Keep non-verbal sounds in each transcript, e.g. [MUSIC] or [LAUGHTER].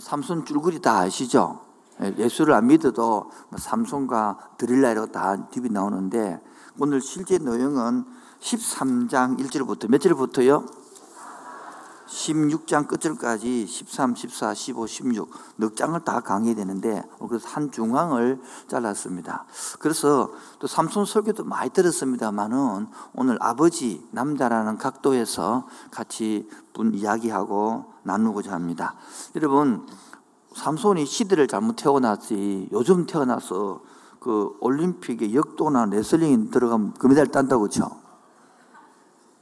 삼손 줄거리 다 아시죠? 예, 예수를 안 믿어도 뭐 삼손과 드릴라이라고 다 TV 나오는데 오늘 실제 내용은 13장 1절부터 몇 절부터요? 16장 끝절까지 13, 14, 15, 16 넉 장을 다 강의해야 되는데 그래서 한 중앙을 잘랐습니다. 그래서 또 삼손 설교도 많이 들었습니다만은 오늘 아버지 남자라는 각도에서 같이 분 이야기하고 나누고자 합니다. 여러분 삼손이 시대를 잘못 태어났지 요즘 태어나서 그 올림픽에 역도나 레슬링 들어가면 금메달 딴다고 그죠?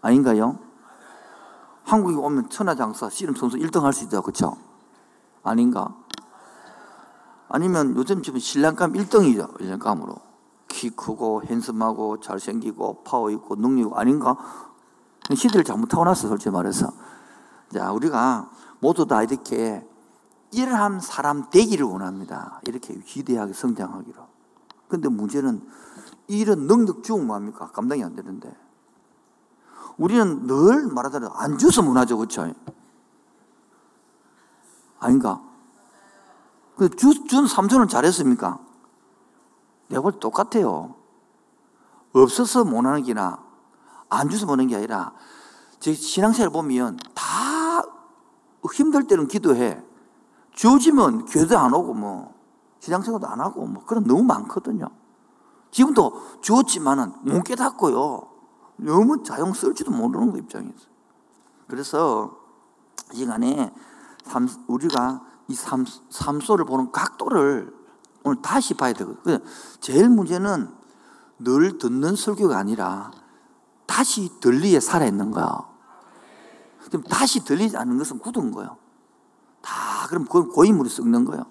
아닌가요? 한국에 오면 천하장사 씨름 선수 1등 할 수 있다 그렇죠? 아닌가? 아니면 요즘 지금 신랑감 1등이죠 신랑감으로 키 크고 핸섬하고 잘생기고 파워 있고 능력 아닌가? 시대를 잘못 타고났어 솔직히 말해서 자 우리가 모두 다 이렇게 이러한 사람 되기를 원합니다 이렇게 기대하게 성장하기로 근데 문제는 이런 능력 주면 뭐합니까? 감당이 안 되는데 우리는 늘 말하자면 안 주서 문화죠, 그렇죠? 아닌가? 그 주, 준 삼촌은 잘했습니까? 내가 볼때 똑같아요. 없어서 못하는 게나 안 줘서 못하는 게 아니라 제 신앙생활 보면 다 힘들 때는 기도해. 주어지면 교도 안 오고 뭐 신앙생활도 안 하고 뭐 그런 너무 많거든요. 지금도 주었지만은 못 깨닫고요. 너무 자용 쓸지도 모르는 거 입장에서. 그래서 이 시간에 우리가 이 삼, 삼소를 보는 각도를 오늘 다시 봐야 되거든요. 제일 문제는 늘 듣는 설교가 아니라 다시 들리에 살아있는 거야. 그럼 다시 들리지 않는 것은 굳은 거예요. 다 그럼 그건 고인물이 썩는 거예요.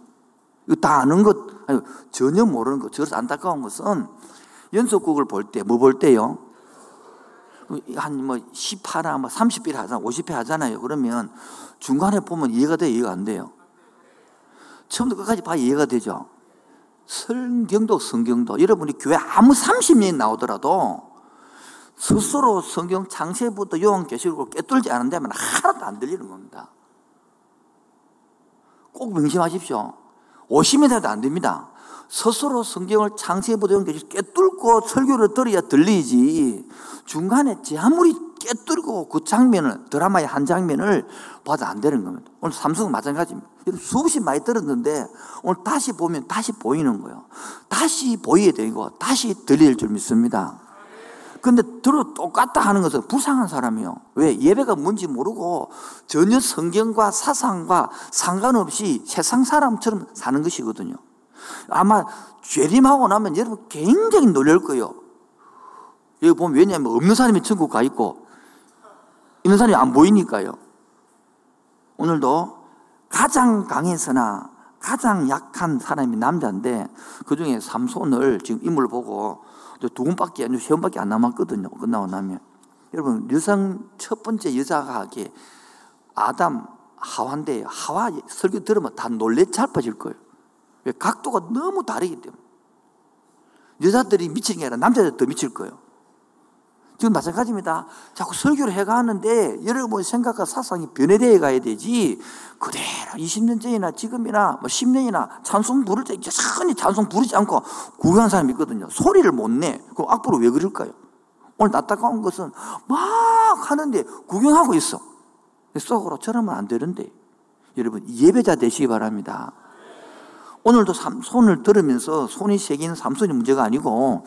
이거 다 아는 것, 아니, 전혀 모르는 것, 저래서 안타까운 것은 연속곡을 볼 때, 뭐 볼 때요? 한뭐 10화나 뭐 30회 하잖아, 50회 하잖아요. 그러면 중간에 보면 이해가 돼, 이해가 안 돼요. 처음부터 끝까지 봐 이해가 되죠. 성경도 성경도 여러분이 교회 아무 30년이 나오더라도 스스로 성경 창세부터 요한계시록을 깨뚫지 않은다면 하나도 안 들리는 겁니다. 꼭 명심하십시오. 50년 해도 안 됩니다. 스스로 성경을 창세부터 요한계시록 깨뚫고 설교를 들어야 들리지 중간에 제 아무리 깨뜨리고 그 장면을 드라마의 한 장면을 봐도 안 되는 겁니다. 오늘 삼성은 마찬가지입니다. 수없이 많이 들었는데 오늘 다시 보면 다시 보이는 거예요. 다시 보이게 되고 다시 들릴 줄 믿습니다. 근데 들어 똑같다 하는 것은 불쌍한 사람이요. 왜? 예배가 뭔지 모르고 전혀 성경과 사상과 상관없이 세상 사람처럼 사는 것이거든요. 아마 죄림하고 나면 여러분 굉장히 놀랄 거예요. 여기 보면 왜냐하면 없는 사람이 천국 가 있고 있는 사람이 안 보이니까요. 오늘도 가장 강해서나 가장 약한 사람이 남자인데 그 중에 삼손을 지금 인물을 보고 두 분밖에 아니고 세 분밖에 안 남았거든요. 끝나고 나면 여러분 여성 첫 번째 여자가 하게 아담 하와인데 하와 설교 들으면 다 놀래 잘빠질 거예요. 각도가 너무 다르기 때문에 여자들이 미치는 게 아니라 남자들 더 미칠 거예요. 지금 마찬가지입니다. 자꾸 설교를 해가는데 여러분 생각과 사상이 변해되어 가야 되지 그대로 20년 전이나 지금이나 뭐 10년이나 찬송 부를 때 여전히 찬송 부르지 않고 구경한 사람이 있거든요. 소리를 못 내. 그럼 악보로 왜 그럴까요? 오늘 안타까운 것은 막 하는데 구경하고 있어. 속으로 저러면 안 되는데 여러분 예배자 되시기 바랍니다. 오늘도 손을 들으면서 손이 새긴 삼손이 문제가 아니고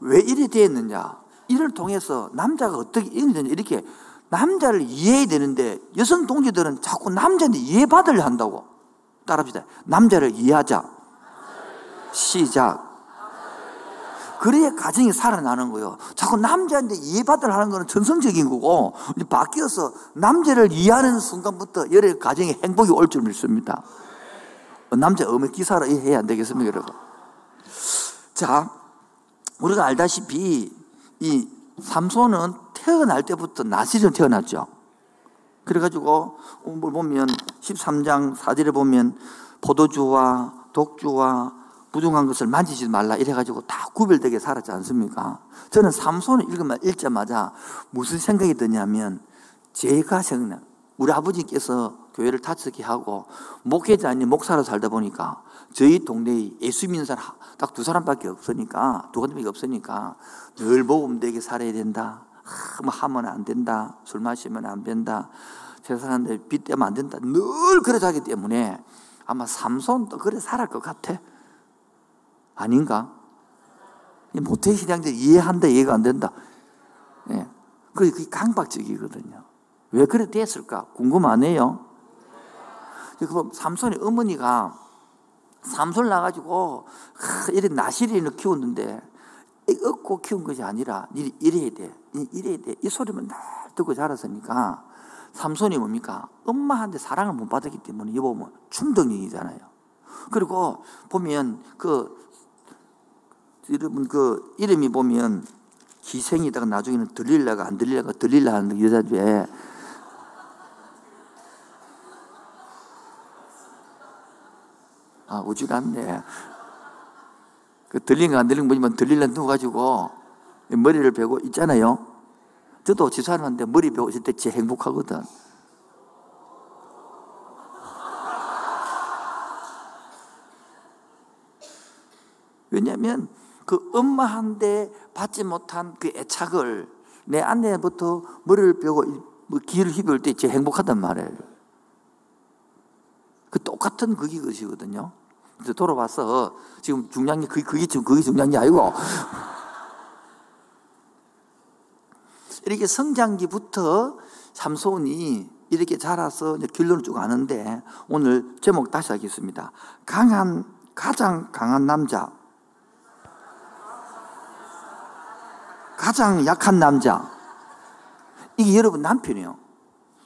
왜 이래 되었느냐 이를 통해서 남자가 어떻게 이렇게 남자를 이해해야 되는데 여성 동지들은 자꾸 남자한테 이해받으려 한다고. 따라합시다. 남자를 이해하자. 시작. 그래야 가정이 살아나는 거예요. 자꾸 남자한테 이해받으려 하는 거는 전성적인 거고, 바뀌어서 남자를 이해하는 순간부터 여러 가정에 행복이 올 줄 믿습니다. 남자 어머 기사로 이해해야 안 되겠습니까, 여러분? 자, 우리가 알다시피 이 삼손은 태어날 때부터 나시전 태어났죠. 그래가지고 뭘 보면 13장 4절에 보면 포도주와 독주와 부정한 것을 만지지 말라 이래가지고 다 구별되게 살았지 않습니까? 저는 삼손을 읽으면 읽자마자 무슨 생각이 드냐면 제가 생각 우리 아버지께서 교회를 다섯개 하고 목회자 아닌 목사로 살다 보니까 저희 동네에 예수 믿는 사람 딱 두 사람밖에 없으니까 두 사람밖에 없으니까 늘 모범되게 살아야 된다. 뭐 하면 안 된다. 술 마시면 안 된다. 세상한테 빚대면 안 된다. 늘 그래 하기 때문에 아마 삼손도 그래 살할 것 같아. 아닌가? 모태 신앙들 이해한다, 이해가 안 된다. 예. 그게 강박적이거든요. 왜 그래 됐을까? 궁금 안 해요? 그럼 삼손의 어머니가 삼손 나가지고 이래 나시리를 키웠는데 얻고 키운 것이 아니라 이래야 돼. 이래야 돼. 이 소리만 날 듣고 자랐으니까 삼손이 뭡니까? 엄마한테 사랑을 못 받았기 때문에 이 보면 충동형이잖아요. 그리고 보면 그 여러분 그 이름이 보면 희생이다가 나중에는 들릴라가 안 들릴라가 들릴라 하는 여자주에 아, 오질 않네. 그거안거 보지만 들릴라 누워가지고 머리를 베고 있잖아요. 저도 지사람한테 머리 베고 있을 때 제일 행복하거든. 왜냐하면 그 엄마한테 받지 못한 그 애착을 내 아내부터 머리를 뭐 기를 휘둘 때 제일 행복하단 말이에요. 그 똑같은 그게 것이거든요. 그래서 돌아와서 지금 중요한 게 그게, 그게 지금 그게 중요한 게 아니고 이렇게 성장기부터 삼손이 이렇게 자라서 결론을 쭉 아는데 오늘 제목 다시 하겠습니다. 강한 가장 강한 남자 가장 약한 남자. 이게 여러분 남편이에요.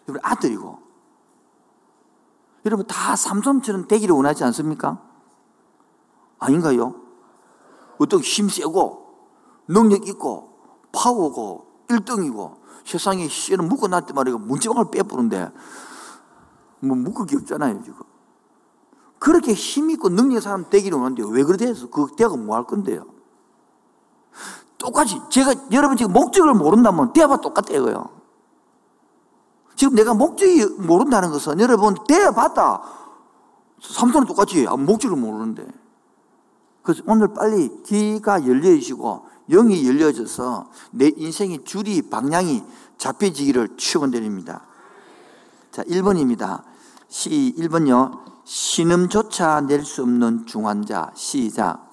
여러분 아들이고. 여러분 다 삼손처럼 되기를 원하지 않습니까? 아닌가요? 어떤 힘 세고, 능력 있고, 파워고, 1등이고, 세상에 씨는 묶어놨 때 말이야. 문지방을 빼부는데, 뭐 묶기 없잖아요, 지금. 그렇게 힘있고 능력 사람 되기를 원하는데 왜 그래 돼서 그 대가 뭐 할 건데요? 똑같이 제가 여러분 지금 목적을 모른다면 대화 똑같다 이거요. 지금 내가 목적이 모른다는 것은 여러분 대화봤다. 삼손은 똑같이 아, 목적을 모르는데. 그래서 오늘 빨리 귀가 열려지고 영이 열려져서 내 인생의 줄이 방향이 잡혀지기를 축원드립니다. 자, 1번입니다. 시 1번요. 신음조차 낼 수 없는 중환자 시작.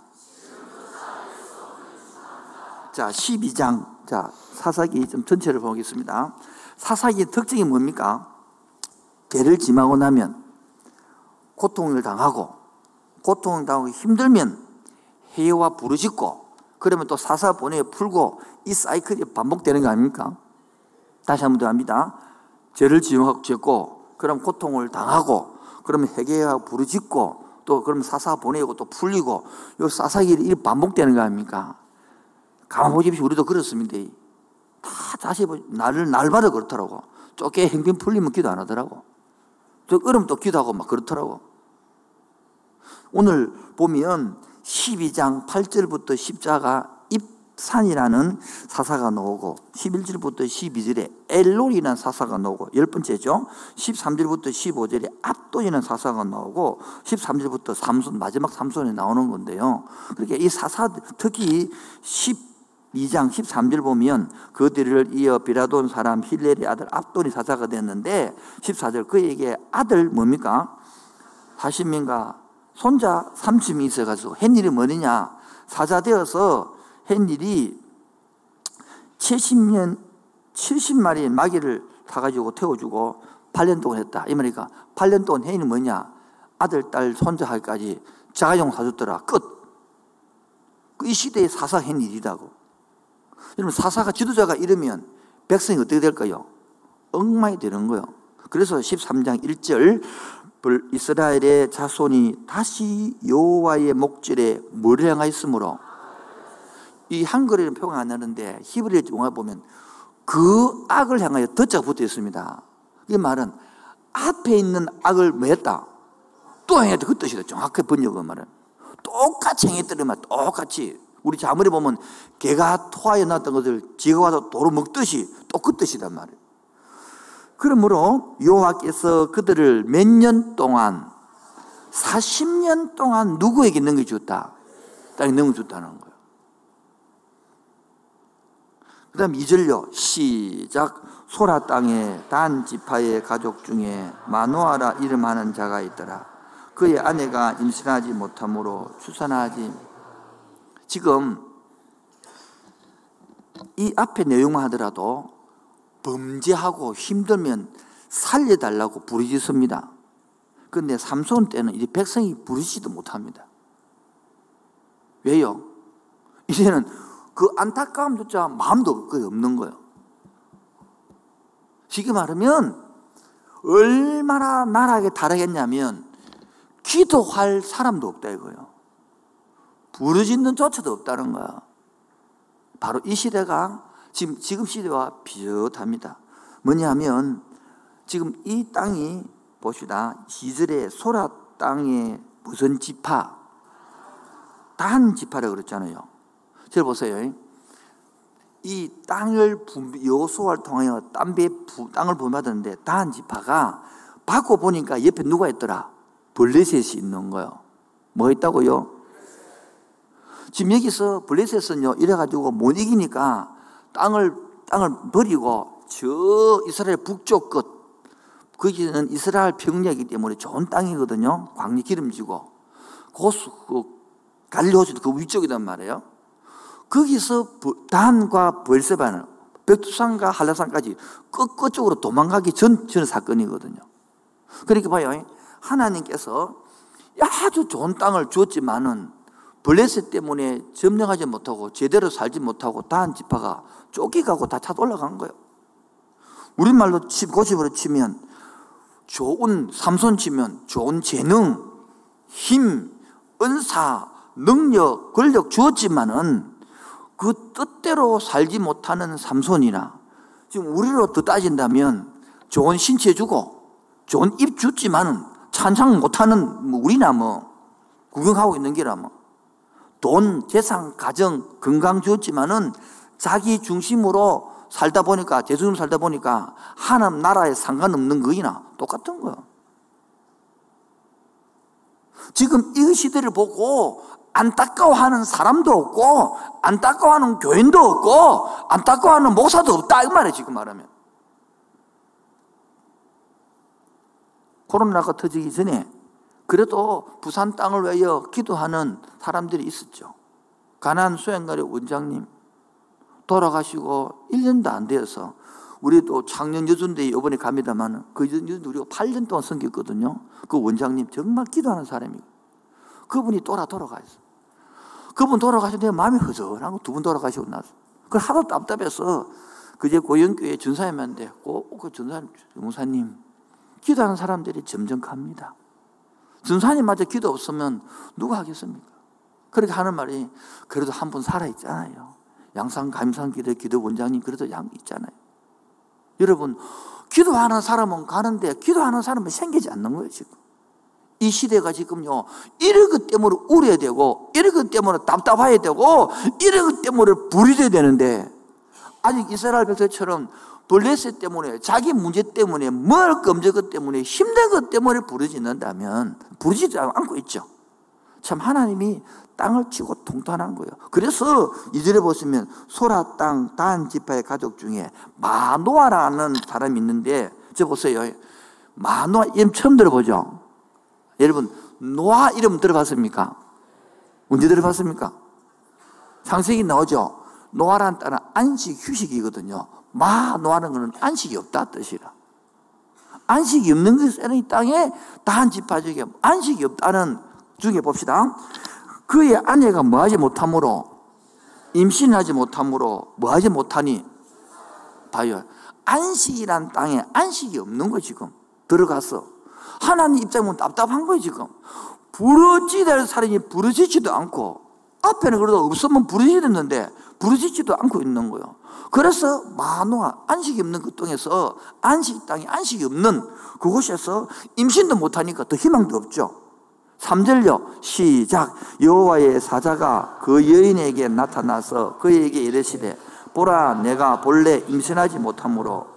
자, 12장. 자, 사사기 좀 전체를 보겠습니다. 사사기의 특징이 뭡니까? 죄를 짐하고 나면 고통을 당하고 고통을 당하고 힘들면 해와 부르짖고 그러면 또 사사 보내 풀고 이 사이클이 반복되는 거 아닙니까? 다시 한 번 더 합니다. 죄를 지었고 그럼 고통을 당하고 그러면 회개와 부르짖고 또 그럼 사사 보내고 또 풀리고 요 사사길이 반복되는 거 아닙니까? 가만 보십시오. 우리도 그렇습니다. 다 다시 나를 날마다 그렇더라고. 쫓게 행편 풀리면 기도 안 하더라고. 저 얼음 또 기도하고 막 그렇더라고. 오늘 보면 12장 8절부터 십자가 입산이라는 사사가 나오고 11절부터 12절에 엘론이라는 사사가 나오고 열 번째죠. 13절부터 15절에 압돈이라는 사사가 나오고 13절부터 삼손 마지막 삼손이 나오는 건데요. 그렇게 이 사사 특히 10 2장 13절 보면 그들을 이어 비라돈 사람 힐렐의 아들 압돈이 사사가 됐는데 14절 그에게 아들 뭡니까? 40명과 손자 30이 있어가지고 한 일이 뭐냐? 사자 되어서 한 일이 70년 70마리의 마귀를 타가지고 태워주고 8년 동안 했다. 이 말이니까 8년 동안 해인이 뭐냐? 아들, 딸, 손자 할까지 자가용 사줬더라. 끝. 이 시대의 사사 한 일이라고. 여러분 사사가 지도자가 이러면 백성이 어떻게 될까요? 엉망이 되는 거예요. 그래서 13장 1절 이스라엘의 자손이 다시 여호와의 목절에 뭐를 향하였으므로 이 한글에는 표현 안 하는데 히브리 용어 보면 그 악을 향하여 덧자가 붙어 있습니다. 이 말은 앞에 있는 악을 뭐 했다? 또 행했다. 그 뜻이다. 정확히 번역은 말은. 똑같이 행했더니만 똑같이 우리 자문에 보면 개가 토하에 났던 것을 지가 와서 도로 먹듯이 또 그 뜻이단 말이에요. 그러므로 여호와께서 그들을 몇 년 동안 40년 동안 누구에게 넘겨줬다? 땅에 넘겨줬다는 거예요. 그 다음 2절요. 시작. 소라 땅에 단 지파의 가족 중에 마노아라 이름하는 자가 있더라. 그의 아내가 임신하지 못하므로 출산하지. 지금 이 앞에 내용만 하더라도 범죄하고 힘들면 살려달라고 부르짖습니다. 근데 삼손 때는 이 백성이 부르지도 못합니다. 왜요? 이제는 그 안타까움조차 마음도 없는 거예요. 쉽게 말하면 얼마나 나라하게 다르겠냐면 기도할 사람도 없다 이거예요. 부르짖는 조차도 없다는 거야. 바로 이 시대가 지금, 지금 시대와 비슷합니다. 뭐냐 하면 지금 이 땅이 봅시다. 시절의 소라 땅의 무슨 지파? 단 지파라고 그랬잖아요. 저 보세요. 이 땅을 여호수아를 통하여 땅배 땅을 분받았는데 단 지파가 받고 보니까 옆에 누가 있더라? 블레셋이 있는 거요. 뭐 있다고요? 지금 여기서 블레셋은요 이래 가지고 못 이기니까 땅을 땅을 버리고 저 이스라엘 북쪽 끝 거기는 이스라엘 평야이기 때문에 좋은 땅이거든요. 광리 기름지고 고수 그 갈리오스도 그 위쪽이란 말이에요. 거기서 단과 벌세바는 백두산과 한라산까지 끝 끝쪽으로 도망가기 전, 전 사건이거든요. 그러니까 봐요. 하나님께서 아주 좋은 땅을 주었지만은 블레셋 때문에 점령하지 못하고 제대로 살지 못하고 다한 지파가 쫓기가고 다 찾아 올라간 거예요. 우리말로 치, 고집으로 치면 좋은 삼손 치면 좋은 재능, 힘, 은사, 능력, 권력 주었지만은 그 뜻대로 살지 못하는 삼손이나 지금 우리로 더 따진다면 좋은 신체 주고 좋은 입 줬지만은 찬양 못하는 뭐 우리나 뭐 구경하고 있는 게라 뭐 돈, 재산, 가정, 건강 주었지만은 자기 중심으로 살다 보니까 대중으로 살다 보니까 하나님 나라에 상관없는 거이나 똑같은 거예요. 지금 이 시대를 보고 안타까워하는 사람도 없고 안타까워하는 교인도 없고 안타까워하는 목사도 없다 이 말이에요 지금 말하면 코로나가 터지기 전에 그래도 부산 땅을 위하여 기도하는 사람들이 있었죠 가난 수행가의 원장님 돌아가시고 1년도 안 되어서 우리도 작년 여순대에 이번에 갑니다만 그 여순 우리가 8년 동안 섬겼거든요 그 원장님 정말 기도하는 사람이고 그분이 돌아 돌아가 있어 그분 돌아가셨는데 마음이 허전하고 두 분 돌아가시고 나서. 그 하도 답답해서 그제 고영교회 전사님한테 꼭그 전사님, 목사님, 기도하는 사람들이 점점 갑니다. 전사님마저 기도 없으면 누가 하겠습니까? 그렇게 하는 말이 그래도 한 분 살아있잖아요. 양산 감상 기도 기도 원장님 그래도 양 있잖아요. 여러분 기도하는 사람은 가는데 기도하는 사람은 생기지 않는 거예요 지금. 이 시대가 지금요, 이런 것 때문에 우려야 되고, 이런 것 때문에 답답해야 되고, 이런 것 때문에 불이 돼야 되는데, 아직 이스라엘 백성처럼 블레셋 때문에, 자기 문제 때문에, 뭘 검증 것 때문에, 힘든 것 때문에 부르짖는다면, 부르짖지 않고 있죠. 참 하나님이 땅을 치고 통탄한 거예요. 그래서 이절에 보시면 소라 땅 단 지파의 가족 중에 마노아라는 사람이 있는데 저 보세요. 마노아 이름 처음 들어보죠. 여러분, 노아 이름 들어봤습니까? 언제 들어봤습니까? 창세기 나오죠? 노아라는 단어 안식, 휴식이거든요. 마, 노아는 것은 안식이 없다 뜻이라. 안식이 없는 것은 이 땅에 다한 지파 중에 안식이 없다는 중에 봅시다. 그의 아내가 뭐하지 못함으로 임신하지 못함으로 뭐하지 못하니 봐요. 안식이란 땅에 안식이 없는 거 지금 들어가서 하나님 입장은 답답한 거예요, 지금. 부르짖을 사람이 부르짖지도 않고, 앞에는 그래도 없으면 부르짖었는데, 부르짖지도 않고 있는 거예요. 그래서 마노아, 안식이 없는 그 땅에서, 안식 땅에 안식이 없는 그곳에서 임신도 못하니까 더 희망도 없죠. 3절요, 시작. 여호와의 사자가 그 여인에게 나타나서 그에게 이르시되, 보라, 내가 본래 임신하지 못하므로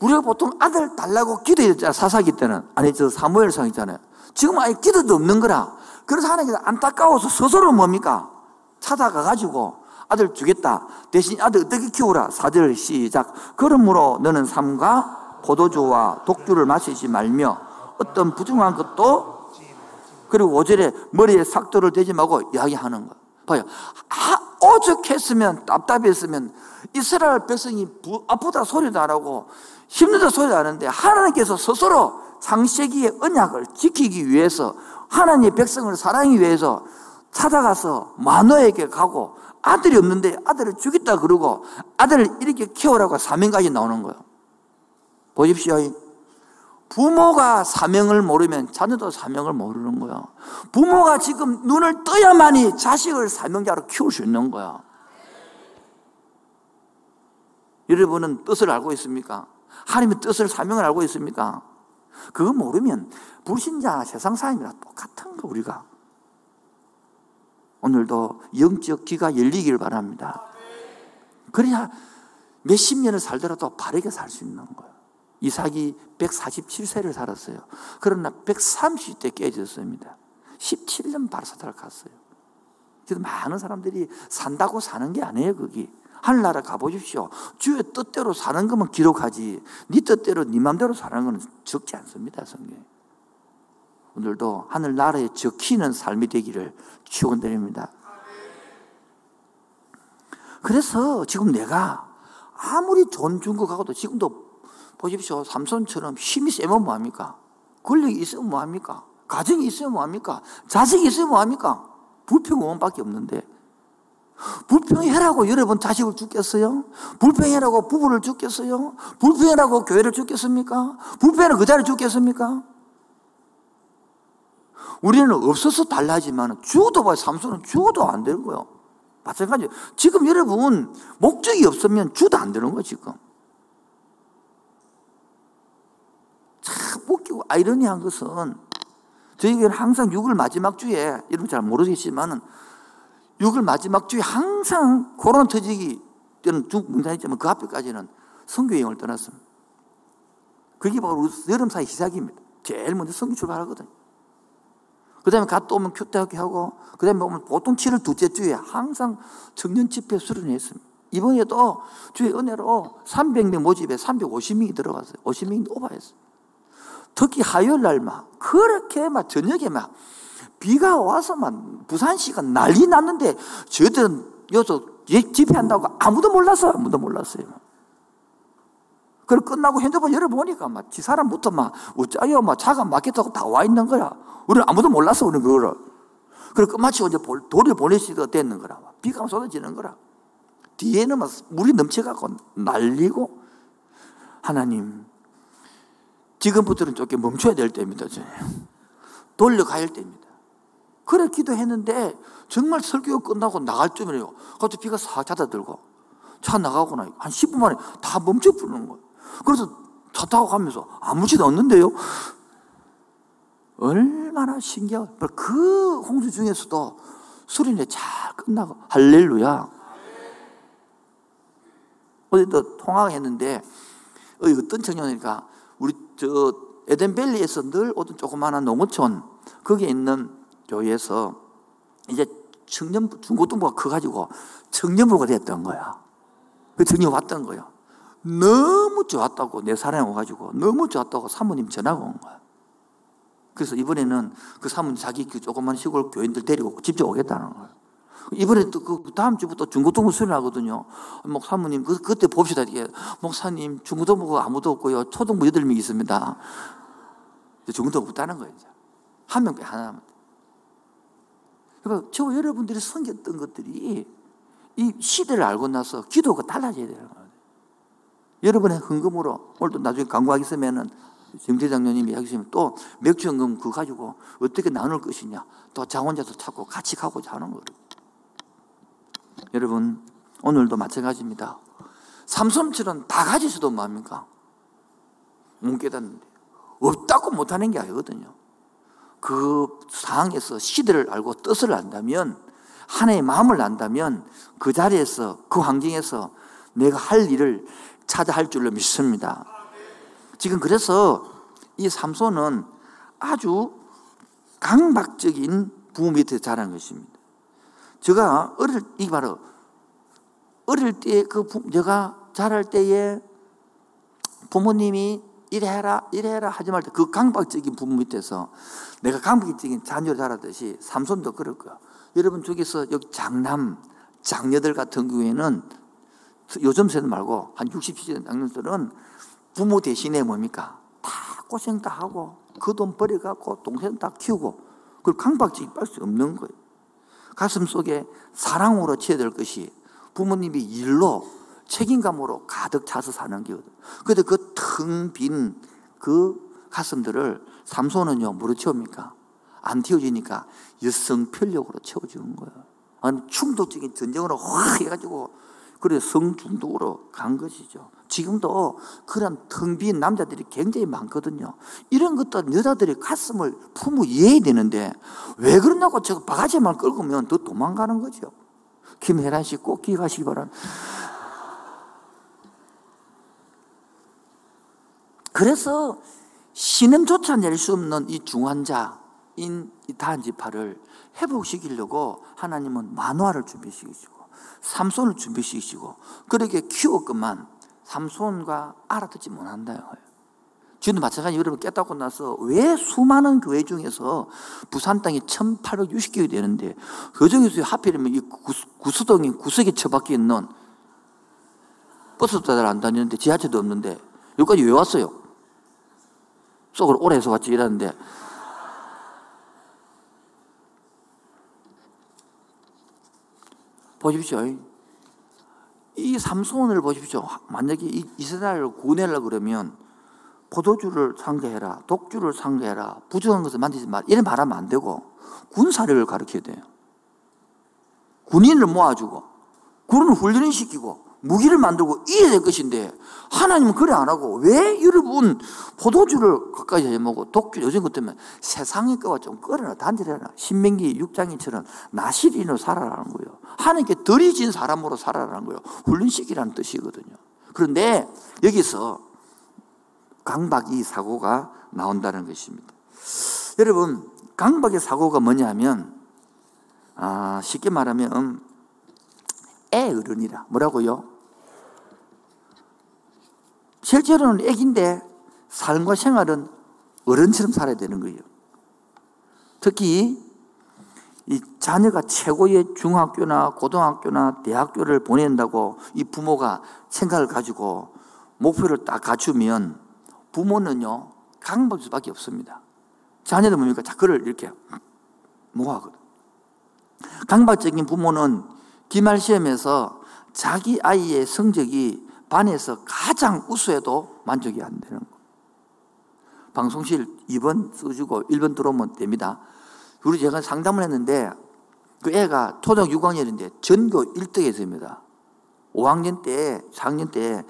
우리가 보통 아들 달라고 기도했잖아, 사사기 때는. 아니, 저 사무엘상 있잖아요. 지금 아예 기도도 없는 거라. 그래서 하나님께서 안타까워서 스스로 뭡니까? 찾아가가지고 아들 주겠다. 대신 아들 어떻게 키우라. 사절 시작. 그러므로 너는 삶과 포도주와 독주를 마시지 말며 어떤 부정한 것도 그리고 5절에 머리에 삭도를 대지 말고 이야기하는 거. 봐요. 아, 오죽했으면 답답했으면 이스라엘 백성이 부, 아프다 소리도 안 하고 힘들다 소리도 안 하는데 하나님께서 스스로 장세기의 언약을 지키기 위해서 하나님의 백성을 사랑하기 위해서 찾아가서 마노에게 가고 아들이 없는데 아들을 주겠다 그러고 아들을 이렇게 키우라고 사명까지 나오는 거예요. 보십시오. 부모가 사명을 모르면 자녀도 사명을 모르는 거야. 부모가 지금 눈을 떠야만이 자식을 사명자로 키울 수 있는 거야. 여러분은 뜻을 알고 있습니까? 하나님의 뜻을 사명을 알고 있습니까? 그거 모르면 불신자 세상 사람이랑 똑같은 거 우리가. 오늘도 영적 귀가 열리길 바랍니다. 그래야 몇십 년을 살더라도 바르게 살 수 있는 거예요. 이삭이 147세를 살았어요. 그러나 130대 깨졌습니다. 17년 바르사다를 갔어요. 그래서 많은 사람들이 산다고 사는 게 아니에요, 거기. 하늘나라 가보십시오. 주의 뜻대로 사는 것만 기록하지, 네 뜻대로, 네 맘대로 사는 것은 적지 않습니다, 성경 오늘도 하늘나라에 적히는 삶이 되기를 축원드립니다. 그래서 지금 내가 아무리 돈 준것 같아도 지금도 보십시오. 삼손처럼 힘이 세면 뭐합니까? 권력이 있으면 뭐합니까? 가정이 있으면 뭐합니까? 자식이 있으면 뭐합니까? 불평원밖에 없는데 불평해라고 여러분 자식을 죽겠어요? 불평해라고 부부를 죽겠어요? 불평해라고 교회를 죽겠습니까? 불평해라고 그 자리를 죽겠습니까? 우리는 없어서 달라지만 죽어도 봐요. 삼손은 죽어도 안 되는 거예요. 마찬가지. 지금 여러분 목적이 없으면 죽어도 안 되는 거예요. 지금. 참 웃기고 아이러니한 것은 저희는 항상 6월 마지막 주에 여러분 잘 모르겠지만은 6월 마지막 주에 항상 코로나 터지기 때는 중 문단했지만 그 앞에까지는 성교 여행을 떠났습니다. 그게 바로 여름 사이 시작입니다. 제일 먼저 성교 출발하거든요. 그 다음에 갔다 오면 큐대학교 하고, 그 다음에 오면 보통 7월 둘째 주에 항상 청년 집회 수련했습니다. 이번에도 주의 은혜로 300명 모집에 350명이 들어갔어요. 50명이 오버했어요. 특히 화요일 날 막, 그렇게 막 저녁에 막, 비가 와서 막 부산시가 난리 났는데, 저희들은 여기서 집회한다고 아무도 몰랐어요. 아무도 몰랐어요. 그걸 끝나고 핸드폰 열어보니까 막, 지 사람부터 막, 어쩌요, 막, 차가 막혔다고 다 와 있는 거야. 우리는 아무도 몰랐어, 우리는 그거를. 그리고 끝마치고 이제 돌을 보내시가 됐는 거라. 비가 쏟아지는 거라. 뒤에는 막 물이 넘쳐갖고 날리고, 하나님, 지금부터는 조금 멈춰야 될 때입니다. 돌려가야 할 때입니다. 그래 기도했는데 정말 설교가 끝나고 나갈 쯤이에요. 갑자기 비가 싹 잦아들고 차 나가고 나한 10분 만에 다 멈춰 부르는 거예요. 그래서 차 타고 가면서 아무 짓도 없는데요. 얼마나 신기하고 그 홍수 중에서도 수련회 잘 끝나고 할렐루야. 어제도 통화했는데 어떤 청년이니까 우리 저 에덴밸리에서 늘 오던 조그마한 농어촌 거기에 있는 교회에서 이제 청년 중고등부가 커가지고 청년부가 됐던 거야. 그 청년 왔던 거야. 너무 좋았다고 내 사랑이 와가지고 너무 좋았다고 사모님 전화가 온 거야. 그래서 이번에는 그 사모님 자기 그 조그만 시골 교인들 데리고 직접 오겠다는 거야. 이번에 또 그 다음 주부터 중고등부 수련하거든요. 목사님, 그, 그때 봅시다. 이게. 목사님, 중고등부 아무도 없고요. 초등부 8명 있습니다. 중고등부 없다는 거예요. 이제. 한명 빼, 하나만. 그러니까 저 여러분들이 섬겼던 것들이 이 시대를 알고 나서 기도가 달라져야 되는 거예요. 여러분의 헌금으로, 오늘도 나중에 광고하기 있으면은 정대장님이 하시면 또 맥주 헌금 그거 가지고 어떻게 나눌 것이냐. 또 자원자도 찾고 같이 가고자 하는 거예요. 여러분, 오늘도 마찬가지입니다. 삼손처럼 다 가지셔도 뭐합니까? 못 깨닫는데. 없다고 못하는 게 아니거든요. 그 상황에서 시대를 알고 뜻을 안다면, 하나의 마음을 안다면, 그 자리에서, 그 환경에서 내가 할 일을 찾아 할 줄로 믿습니다. 지금 그래서 이 삼손은 아주 강박적인 부모 밑에 자란 것입니다. 제가 어릴, 이 바로, 어릴 때 그, 제가 자랄 때에 부모님이 이래 해라, 이래 해라 하지 말 때 그 강박적인 부모 밑에서 내가 강박적인 자녀를 자랐듯이 삼손도 그럴 거야. 여러분 중에서 여기 장남, 장녀들 같은 경우에는 요즘 세대 말고 한 60, 70대 장녀들은 부모 대신에 뭡니까? 다 고생 다 하고 그 돈 버려갖고 동생 다 키우고 그걸 강박적이 빨수 없는 거예요. 가슴 속에 사랑으로 채워될 것이 부모님이 일로 책임감으로 가득 차서 사는 거거든. 근데 그 텅 빈 그 가슴들을 삼손은요, 뭐로 채웁니까? 안 태워지니까 여성 편력으로 채워주는 거예요. 충동적인 전쟁으로 확 해가지고 그래 성중독으로 간 것이죠. 지금도 그런 텅 빈 남자들이 굉장히 많거든요. 이런 것도 여자들이 가슴을 품어야 되는데 왜 그러냐고 저 바가지만 끌고면 더 도망가는 거죠. 김혜란 씨 꼭 기억하시기 바랍니다. 그래서 신음조차 낼 수 없는 이 중환자인 이 단지파를 회복시키려고 하나님은 만화를 준비시키시고 삼손을 준비시키시고 그렇게 키웠건만 삼손과 알아듣지 못한다. 지금도 마찬가지 여러분 깨닫고 나서 왜 수많은 교회 중에서 부산 땅이 1860개가 되는데 그 중에서 하필이면 이 구수동이 구석에 처박혀 있는 버스도 잘안 다니는데 지하철도 없는데 여기까지 왜 왔어요? 속으로 오래 해서 왔지 이러는데 보십시오. 이 삼손을 보십시오. 만약에 이스라엘을 구원하려고 그러면 포도주를 상대해라, 독주를 상대해라, 부정한 것을 만들지 말, 이런 말하면 안 되고 군사력을 가르쳐야 돼요. 군인을 모아주고, 군을 훈련을 시키고, 무기를 만들고 이래야 될 것인데 하나님은 그래 안 하고 왜 여러분 포도주를 가까이 해먹고 독주 요즘 것 때문에 세상의 거와 좀 끌어라 단절해라. 신명기 6장인처럼 나시린으로 살아라는 거예요. 하나님께 덜이진 사람으로 살아라는 거예요. 훈련시키라는 뜻이거든요. 그런데 여기서 강박이 사고가 나온다는 것입니다. 여러분 강박의 사고가 뭐냐면 아, 쉽게 말하면 애 어른이라. 뭐라고요? 실제로는 애기인데 삶과 생활은 어른처럼 살아야 되는 거예요. 특히 이 자녀가 최고의 중학교나 고등학교나 대학교를 보낸다고 이 부모가 생각을 가지고 목표를 딱 갖추면 부모는요, 강박일 수밖에 없습니다. 자녀는 뭡니까? 자, 그를 이렇게 모아거든. 강박적인 부모는 기말 시험에서 자기 아이의 성적이 반에서 가장 우수해도 만족이 안 되는 거. 방송실 2번 써주고 1번 들어오면 됩니다. 우리 제가 상담을 했는데 그 애가 초등 6학년인데 전교 1등했습니다. 5학년 때, 4학년 때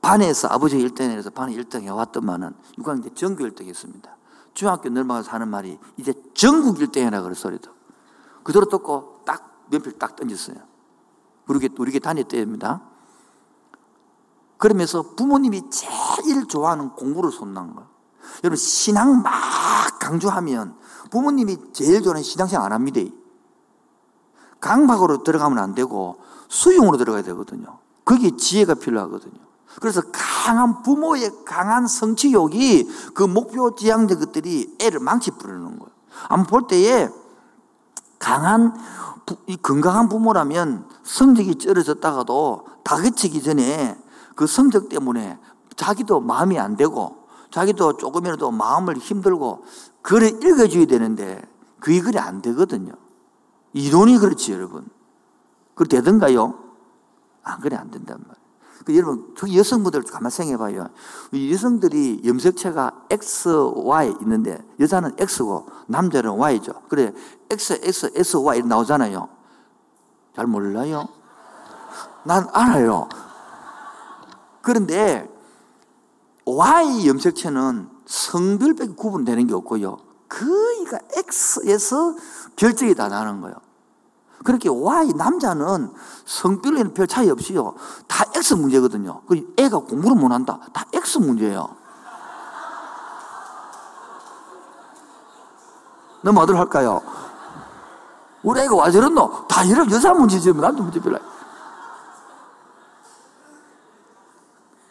반에서 아버지가 1등해서 반에 1등 해왔더만은 6학년 때 전교 1등 했습니다. 중학교 넘어가서 하는 말이 이제 전국 1등 해라 그럴 소리도. 그대로 듣고 딱 면필 딱 던졌어요. 우리 우리 다녔답니다. 그러면서 부모님이 제일 좋아하는 공부를 손난 거예요. 여러분, 신앙 막 강조하면 부모님이 제일 좋아하는 신앙생활 안 합니다. 강박으로 들어가면 안 되고 수용으로 들어가야 되거든요. 거기에 지혜가 필요하거든요. 그래서 강한 부모의 강한 성취욕이 그 목표 지향적 것들이 애를 망치 부르는 거예요. 한번 볼 때에 강한 이 건강한 부모라면 성적이 쩔어졌다가도 다그치기 전에 그 성적 때문에 자기도 마음이 안 되고 자기도 조금이라도 마음을 힘들고 글을 읽어줘야 되는데 그게 글이 안 되거든요. 이론이 그렇지, 여러분. 그 되던가요? 안 그래, 안 된단 말이에요. 그 여러분, 저기 여성분들 가만 생각해 봐요. 여성들이 염색체가 X, Y 있는데 여자는 X고 남자는 Y죠. 그래, X, X, S, Y 나오잖아요. 잘 몰라요? 난 알아요. 그런데 Y 염색체는 성별밖에 구분되는 게 없고요. 그이가 X에서 결정이 다 나는 거예요. 그렇게 Y 남자는 성별에는 별 차이 없이요. 다 X 문제거든요. 그 애가 공부를 못 한다. 다 X 문제예요. 넘어가도록 할까요? 우리 애가 와저런노? 다 여자 문제지, 뭐 남자 문제 별로.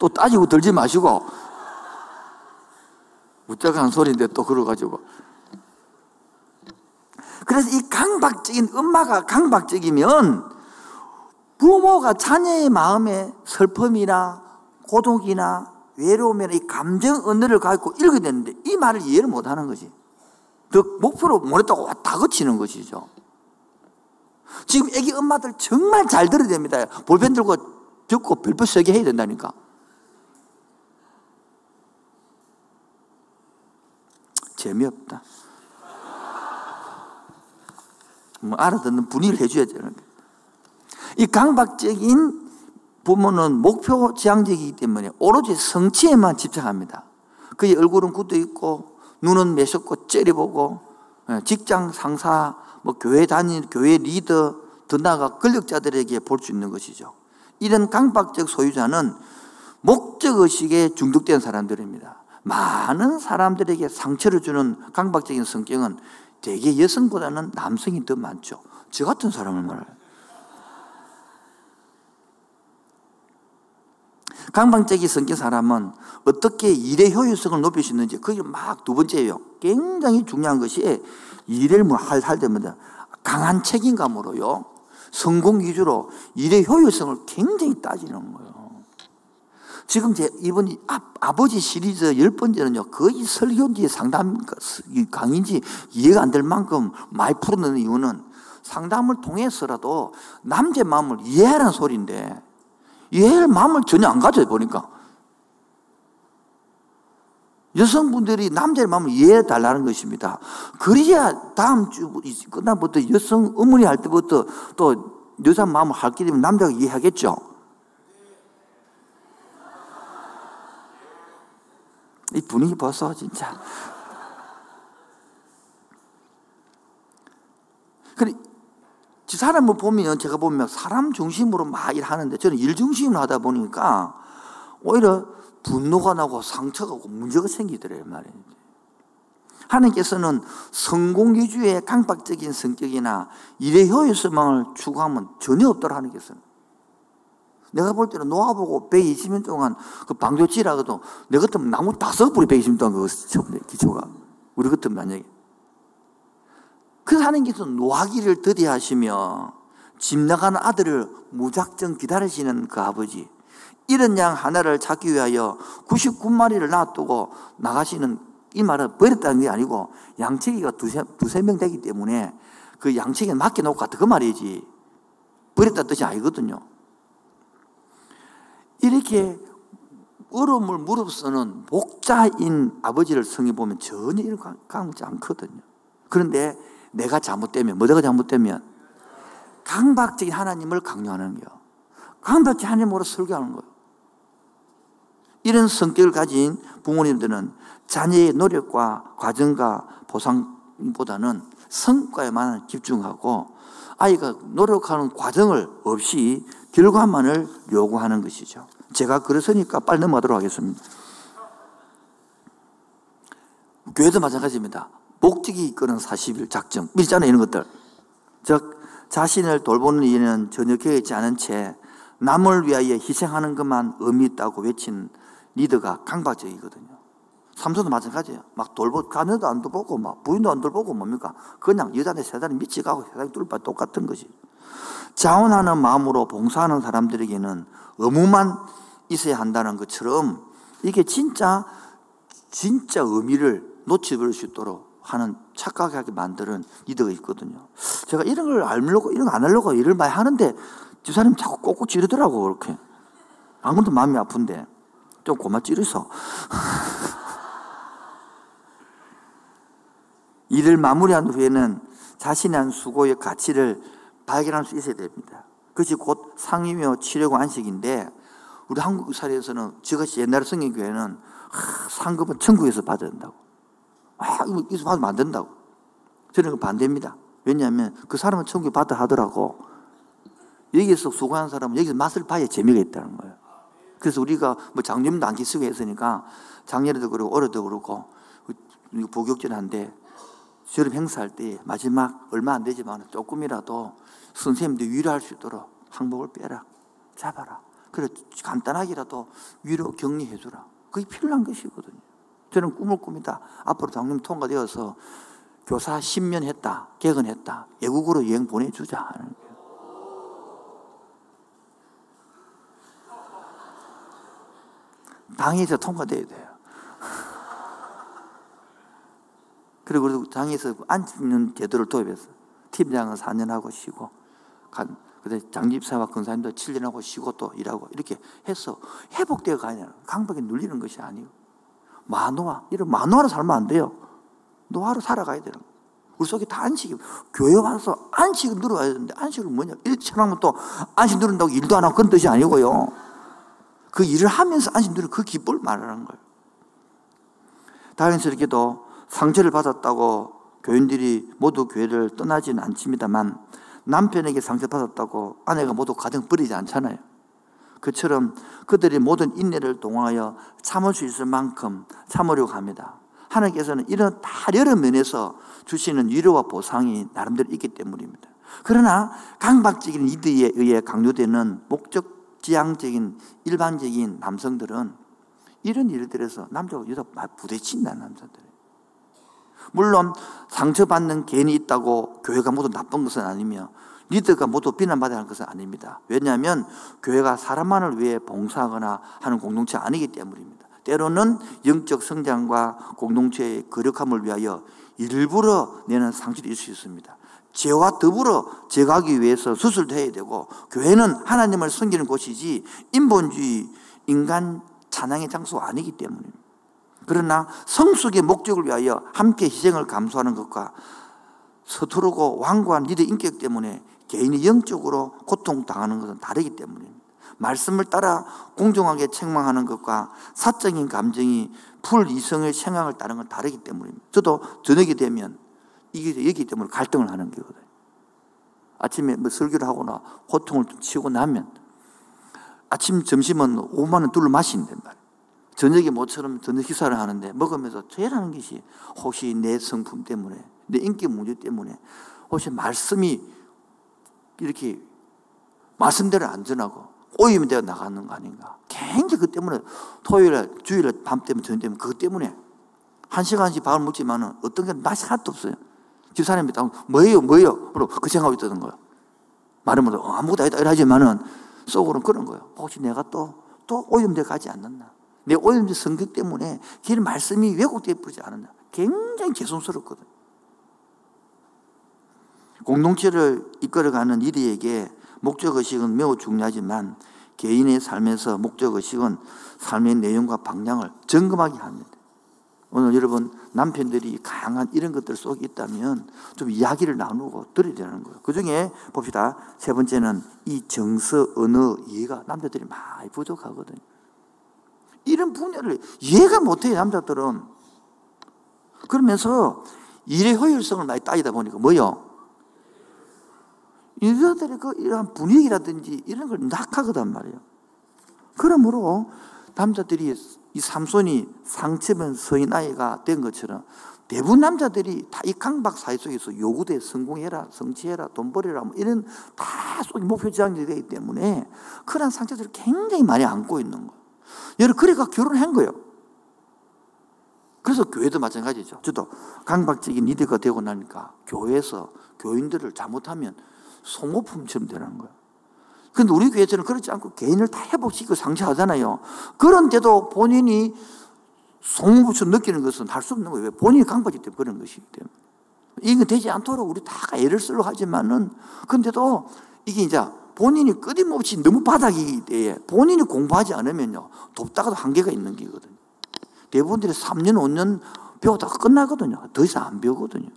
또 따지고 들지 마시고, 웃자간 소리인데 또 그러가지고. 그래서 이 강박적인, 엄마가 강박적이면 부모가 자녀의 마음에 슬픔이나 고독이나 외로움이나 이 감정 언어를 갖고 읽어야 되는데 이 말을 이해를 못 하는 거지. 그 목표로 못했다고 다 거치는 것이죠. 지금 애기 엄마들 정말 잘 들어야 됩니다. 볼펜 들고 듣고 별표 세게 해야 된다니까. 재미없다. 뭐 알아듣는 분위기를 해줘야 되는 거예요. 이 강박적인 부모는 목표 지향적이기 때문에 오로지 성취에만 집착합니다. 그의 얼굴은 굳어 있고 눈은 매섭고 째려보고 예, 직장 상사, 뭐 교회 다니는 교회 리더 더 나아가 권력자들에게 볼 수 있는 것이죠. 이런 강박적 소유자는 목적 의식에 중독된 사람들입니다. 많은 사람들에게 상처를 주는 강박적인 성격은 대개 여성보다는 남성이 더 많죠. 저 같은 사람을 말해요. 강박적인 성격 사람은 어떻게 일의 효율성을 높일 수 있는지 그게 막 두 번째예요. 굉장히 중요한 것이 일을 뭐할 할 때마다 강한 책임감으로요. 성공 위주로 일의 효율성을 굉장히 따지는 거예요. 지금 제 이번 아, 버지 시리즈 열 번째는요 거의 설교인지 상담 강인지 이해가 안 될 만큼 많이 풀어내는 이유는 상담을 통해서라도 남자의 마음을 이해하라는 소리인데 이해할 마음을 전혀 안 가져요 보니까 여성분들이 남자의 마음을 이해해 달라는 것입니다. 그래야 다음 주 끝나부터 여성 어머니 할 때부터 또 여자 마음을 할게 되면 남자가 이해하겠죠. 이 분위기 벌써 진짜. 그래, 사람을 보면 제가 보면 사람 중심으로 막 일하는데 저는 일 중심으로 하다 보니까 오히려 분노가 나고 상처가 오고 문제가 생기더래요 말이에요. 하나님께서는 성공 위주의 강박적인 성격이나 일의 효율성을 추구하면 전혀 없더라 하나님께서는. 내가 볼 때는 놓아보고 120년 동안 그 방조치라고도 내 같으면 나무 다섯 뿌리 120년 동안 그거 기초가. 우리 같으면 만약에. 그래서 하나님께서 노하기를 더디하시며 집 나가는 아들을 무작정 기다리시는 그 아버지. 이런 양 하나를 찾기 위하여 99마리를 놔두고 나가시는 이 말은 버렸다는 게 아니고 양치기가 두세, 두세 명 되기 때문에 그 양치기에 맡겨놓고 갔다 그 말이지. 버렸다는 뜻이 아니거든요. 이렇게 어려움을 무릅쓰는 목자인 아버지를 성해보면 전혀 이런 강하지 않거든요. 그런데 내가 잘못되면, 뭐가 잘못되면? 강박적인 하나님을 강요하는 거예요. 강박적인 하나님으로 설교하는 거예요. 이런 성격을 가진 부모님들은 자녀의 노력과 과정과 보상보다는 성과에만 집중하고 아이가 노력하는 과정을 없이 결과만을 요구하는 것이죠. 제가 그랬으니까 빨리 넘어가도록 하겠습니다. 교회도 마찬가지입니다. 목적이 이끄는 40일 작정, 밀잖아요, 이런 것들. 즉, 자신을 돌보는 일에는 전혀 계획지 않은 채 남을 위하여 희생하는 것만 의미 있다고 외친 리더가 강박적이거든요. 삼손도 마찬가지예요. 막 돌보, 가녀도 안 돌보고, 막 부인도 안 돌보고 뭡니까? 그냥 여자네 세단에 미치가고 세상에 뚫바 똑같은 것이. 자원하는 마음으로 봉사하는 사람들에게는 의무만 있어야 한다는 것처럼 이게 진짜, 진짜 의미를 놓치버릴 수 있도록 하는 착각하게 만드는 리더가 있거든요. 제가 이런 걸 알려고, 이런 거 안 하려고 일을 많이 하는데 집사님 자꾸 꼭꼭 찌르더라고, 그렇게. 아무도 마음이 아픈데. 좀 고마 찌르서. [LAUGHS] 일을 마무리한 후에는 자신의 한 수고의 가치를 발견할 수 있어야 됩니다. 그것이 곧 상이며 치료고 안식인데 우리 한국 사회에서는 저것이 옛날 성경교회는 상급은 천국에서 받아야 된다고. 아, 이거 받으면 안 된다고. 저는 반대입니다. 왜냐하면 그 사람은 천국에 받아 하더라고. 여기서 수고한 사람은 여기서 맛을 봐야 재미가 있다는 거예요. 그래서 우리가 뭐 장님도 안 기쓰고 했으니까 작년에도 그렇고 올해도 그렇고 복역전한데 졸업 행사할 때 마지막 얼마 안 되지만 조금이라도 선생님들 위로할 수 있도록 항복을 빼라. 잡아라. 그래 간단하게라도 위로 격리해 주라. 그게 필요한 것이거든요. 저는 꿈을 꿉니다. 앞으로 당님 통과되어서 교사 10년 했다. 개근했다. 외국으로 여행 보내주자 하는 거예요. 당에서 통과돼야 돼요. [LAUGHS] 그리고 당에서 앉는 제도를 도입했어. 팀장은 4년 하고 쉬고, 그다 장집사와 근사님도 7년 하고 쉬고 또 일하고 이렇게 해서 회복되어 가냐. 강박에 눌리는 것이 아니고. 마노아, 이런 마노아로 살면 안 돼요. 노아로 살아가야 되는 거예요. 우리 속에 다 안식이, 교회 와서 안식을 누려야 되는데, 안식은 뭐냐? 일처럼 또 안식 누른다고 일도 안 하고 그런 뜻이 아니고요. 그 일을 하면서 안식 누리는 그 기쁨을 말하는 거예요. 다행스럽게도 상처를 받았다고 교인들이 모두 교회를 떠나지는 않습니다만 남편에게 상처받았다고 아내가 모두 가정 버리지 않잖아요. 그처럼 그들이 모든 인내를 동하여 참을 수 있을 만큼 참으려고 합니다. 하나님께서는 이런 다 여러 면에서 주시는 위로와 보상이 나름대로 있기 때문입니다. 그러나 강박적인 이들에 의해 강요되는 목적 지향적인 일반적인 남성들은 이런 일들에서 남자와 여자 부대친다 남자들. 물론 상처받는 개인이 있다고 교회가 모두 나쁜 것은 아니며 리더가 모두 비난받아야 하는 것은 아닙니다. 왜냐하면 교회가 사람만을 위해 봉사하거나 하는 공동체 아니기 때문입니다. 때로는 영적 성장과 공동체의 거룩함을 위하여 일부러 내는 상처도 있을 수 있습니다. 죄와 더불어 제거하기 위해서 수술도 해야 되고 교회는 하나님을 섬기는 곳이지 인본주의 인간 찬양의 장소가 아니기 때문입니다. 그러나 성숙의 목적을 위하여 함께 희생을 감수하는 것과 서투르고 완고한 리더 인격 때문에 개인이 영적으로 고통당하는 것은 다르기 때문입니다. 말씀을 따라 공정하게 책망하는 것과 사적인 감정이 풀 이성의 생각을 따르는 건 다르기 때문입니다. 저도 저녁이 되면 이게 여기 때문에 갈등을 하는 거거든요. 아침에 뭐 설교를 하거나 고통을 치고 나면 아침, 점심은 5만 원 둘러 마신단 말이에요. 저녁에 모처럼 저녁 식사를 하는데 먹으면서 죄라는 것이 혹시 내 성품 때문에 내 인기 문제 때문에 혹시 말씀이 이렇게 말씀대로 안 전하고 오염이 되어 나가는 거 아닌가. 굉장히 그 때문에 토요일에 주일에 밤 때문에 저녁 때문에 그것 때문에 한 시간씩 밥을 먹지만은 어떤 게 맛이 하나도 없어요. 집사람이 딱 뭐예요 뭐예요? 그 생각하고 있던 거예요. 말은 어, 아무것도 아니다 이러지만은 속으로는 그런 거예요. 혹시 내가 또또 오염돼 가지 않는다 내 오염된 성격 때문에 길 말씀이 왜곡되어 버리지 않았나. 굉장히 죄송스럽거든. 공동체를 이끌어가는 이들에게 목적의식은 매우 중요하지만 개인의 삶에서 목적의식은 삶의 내용과 방향을 점검하게 합니다. 오늘 여러분 남편들이 강한 이런 것들 속에 있다면 좀 이야기를 나누고 되는 거예요. 그 중에 봅시다. 세 번째는 이 정서, 언어, 이해가 남자들이 많이 부족하거든요. 이런 분야를 이해가 못해요, 남자들은. 그러면서 일의 효율성을 많이 따지다 보니까 뭐요? 여자들의 그 이러한 분위기라든지 이런 걸 낙하거단 말이에요. 그러므로 남자들이 이 삼손이 상처면 서인 아이가 된 것처럼 대부분 남자들이 다 이 강박 사회 속에서 요구돼 성공해라, 성취해라, 돈 벌여라 뭐 이런 다 목표 지향이 되기 때문에 그런 상처들을 굉장히 많이 안고 있는 거예요. 여러 그래가 결혼한 거예요. 그래서 교회도 마찬가지죠. 저도 강박적인 리더가 되고 나니까 교회에서 교인들을 잘못하면 소모품처럼 되는 거예요. 근데 우리 교회처럼 그렇지 않고 개인을 다 회복시키고 상처하잖아요. 그런데도 본인이 소모품처럼 느끼는 것은 할 수 없는 거예요. 왜? 본인이 강박이 때문에 그런 것이기 때문에. 이거 되지 않도록 우리 다 애를 쓰려고 하지만은, 근데도 이게 이제 본인이 끊임없이 너무 바닥이기 때문에 본인이 공부하지 않으면요. 돕다가도 한계가 있는 게거든요. 대부분들이 3년, 5년 배우다가 끝나거든요. 더 이상 안 배우거든요.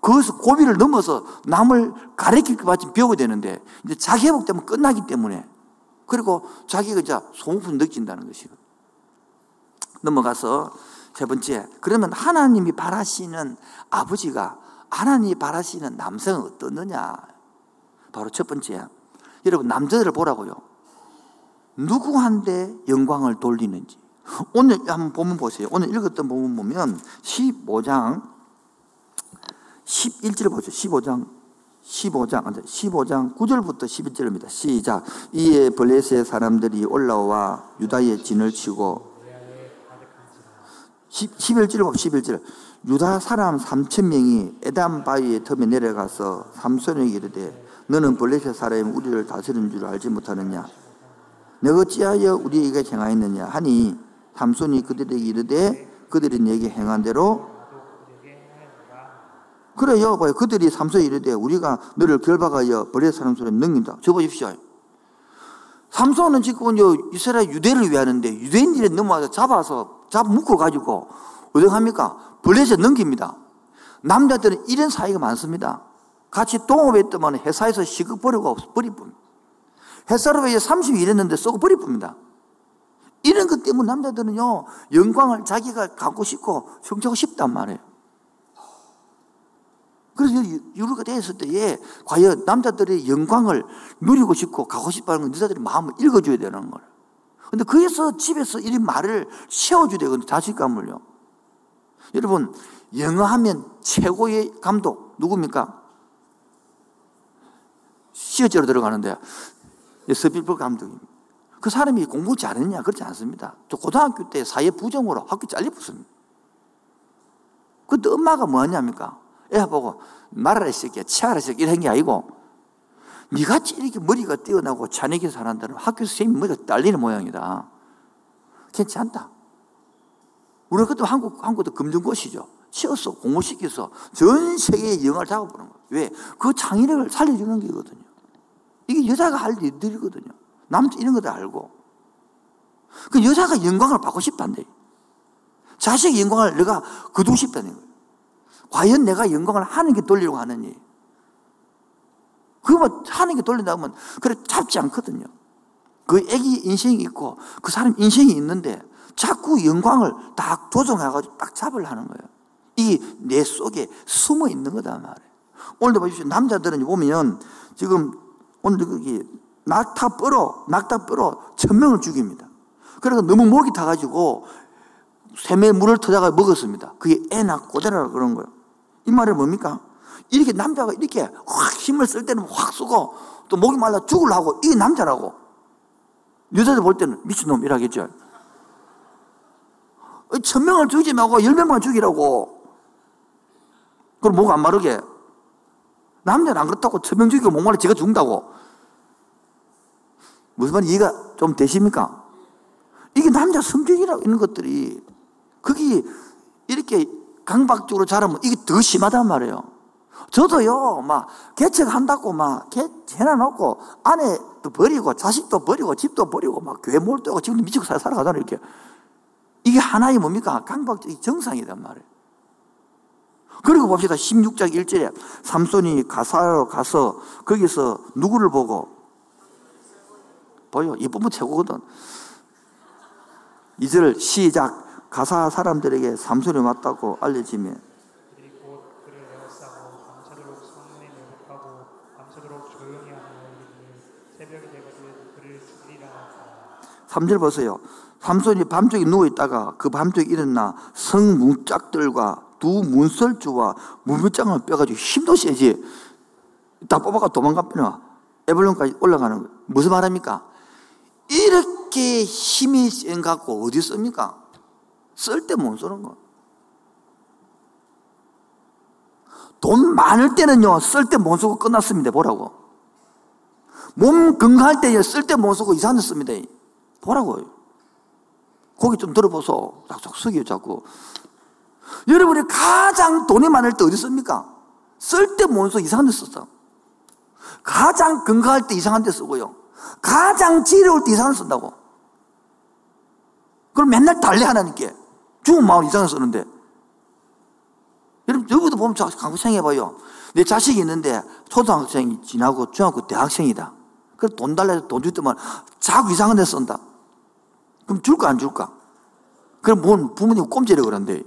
거기서 고비를 넘어서 남을 가르칠 것같이 배워야 되는데 이제 자기 회복 때문에 끝나기 때문에 그리고 자기가 이제 소모품 느낀다는 것이고 넘어가서 세 번째 그러면 하나님이 바라시는 아버지가 하나님이 바라시는 남성은 어떻느냐 바로 첫 번째. 여러분, 남자들을 보라고요. 누구한테 영광을 돌리는지. 오늘 한번 보면 보세요. 오늘 읽었던 부분 보면 15장 11절 보죠. 15장 15장 15장 9절부터 11절입니다. 시작. 이에 블레셋 사람들이 올라와 유다의 진을 치고 11절 보 11절. 유다 사람 3천 명이 에담 바위의 틈에 내려가서 삼손에게 이르되 너는 블레셋 사람이 우리를 다스리는 줄 알지 못하느냐 내가 어찌하여 우리에게 행하였느냐 하니 삼손이 그들에게 이르되 그들이 내게 행한 대로 그래요 봐요 그들이 삼손이 이르되 우리가 너를 결박하여 블레셋 사람 손에 넘긴다 저 보십시오 삼손은 지금 이스라엘 유대를 위하는데 유대인들이 넘어와서 잡아서 잡아 묶어 가지고 어떻게 합니까? 블레셋 넘깁니다. 남자들은 이런 사이가 많습니다. 같이 동업했더만 회사에서 시급 버리고 버리 뿐. 회사로 왜 30이 일했는데 쏘고 버리 뿐입니다. 이런 것 때문에 남자들은요, 영광을 자기가 갖고 싶고 성취하고 싶단 말이에요. 그래서 유루가 되었을 때에 과연 남자들의 영광을 누리고 싶고 가고 싶다는 건 여자들이 마음을 읽어줘야 되는 거예요. 근데 그래서 집에서 이 말을 세워줘야 되거든요. 자식감을요. 여러분, 영어 하면 최고의 감독, 누굽니까? 시어제로 들어가는데, 스필버 감독입니다. 그 사람이 공부 잘했냐? 그렇지 않습니다. 저 고등학교 때 사회 부정으로 학교 잘려붙습니다. 그때 엄마가 뭐 하냐니까? 애 보고, 말하라 새끼야, 치아라 새끼 이런 게 아니고, 니같이 이렇게 머리가 뛰어나고 자네게 사람들은 학교 선생님 머리가 딸리는 모양이다. 괜찮다. 우리가 그때 한국, 한국도 금전고시죠. 치어서 공부시켜서 전 세계의 영화를 잡아보는 거예요. 왜? 그 창의력을 살려주는 게거든요. 이게 여자가 할 일들이거든요. 남자 이런 것도 알고. 그 여자가 영광을 받고 싶단데. 자식의 영광을 내가 거두고 싶다는 거예요. 과연 내가 영광을 하는 게 돌리려고 하느니. 그거 뭐 하는 게 돌린다 면 그래 잡지 않거든요. 그 애기 인생이 있고 그 사람 인생이 있는데 자꾸 영광을 딱 조정해가지고 딱 잡으려는 거예요. 이 내 속에 숨어 있는 거다 말이에요. 오늘도 보십시오. 남자들은 보면 지금 오늘 거기 낙타 뼈로, 낙타 뼈로 천명을 죽입니다. 그래서 너무 목이 타가지고 샘에 물을 터다가 먹었습니다. 그게 애 낳고 고대라 그런 거예요. 이 말은 뭡니까? 이렇게 남자가 이렇게 확 힘을 쓸 때는 확 쓰고 또 목이 말라 죽을라고 이게 남자라고. 여자들 볼 때는 미친놈이라겠죠. 천명을 죽이지 말고 열명만 죽이라고. 그럼 목 안 마르게. 남자는 안 그렇다고 천명 죽이고 목 말라 지가 죽는다고. 무슨 말이 이해가 좀 되십니까? 이게 남자 성격이라고 있는 것들이 그게 이렇게 강박적으로 자라면 이게 더 심하단 말이에요. 저도요, 막, 개척한다고 막, 개, 해놔놓고, 아내도 버리고, 자식도 버리고, 집도 버리고, 막, 교회 몰두하고, 지금 미치고 살아가잖아요, 이렇게. 이게 하나의 뭡니까? 강박적인 정상이란 말이에요. 그리고 봅시다. 16장 1절에 삼손이 가사로 가서 거기서 누구를 보고 보여. 이쁘면 최고거든. 2절 시작. 가사 사람들에게 삼손이 왔다고 알려지면 3절 보세요. 삼손이 밤쪽에 누워있다가 그 밤쪽에 일어나 성문짝들과 두 문설주와 문물장을 빼가지고 힘도 세지. 다 뽑아가 도망가 버려. 에블론까지 올라가는 거예요. 무슨 말합니까? 이렇게 힘이 센 갖고 어디 씁니까? 쓸 때 못 쓰는 거. 돈 많을 때는요, 쓸 때 못 쓰고 끝났습니다. 보라고. 몸 건강할 때 쓸 때 못 쓰고 이상한 데 씁니다. 보라고요. 고기 좀 들어보소. 싹싹 숙여 자꾸. 여러분이 가장 돈이 많을 때 어디 씁니까? 쓸때못 써, 이상한 데 썼어. 가장 건강할 때 이상한 데 쓰고요. 가장 지려울 때 이상한 데 쓴다고. 그럼 맨날 달래 하나님께. 죽은 마음 이상한 데 쓰는데. 여러분, 여기도 보면 한번 생각해봐요. 내 자식이 있는데 초등학생이 지나고 중학교 대학생이다. 그래 돈 달래서 돈 줬더만 자꾸 이상한 데 쓴다. 그럼 줄까 안 줄까? 그럼 뭔 부모님 꼼지려 그런데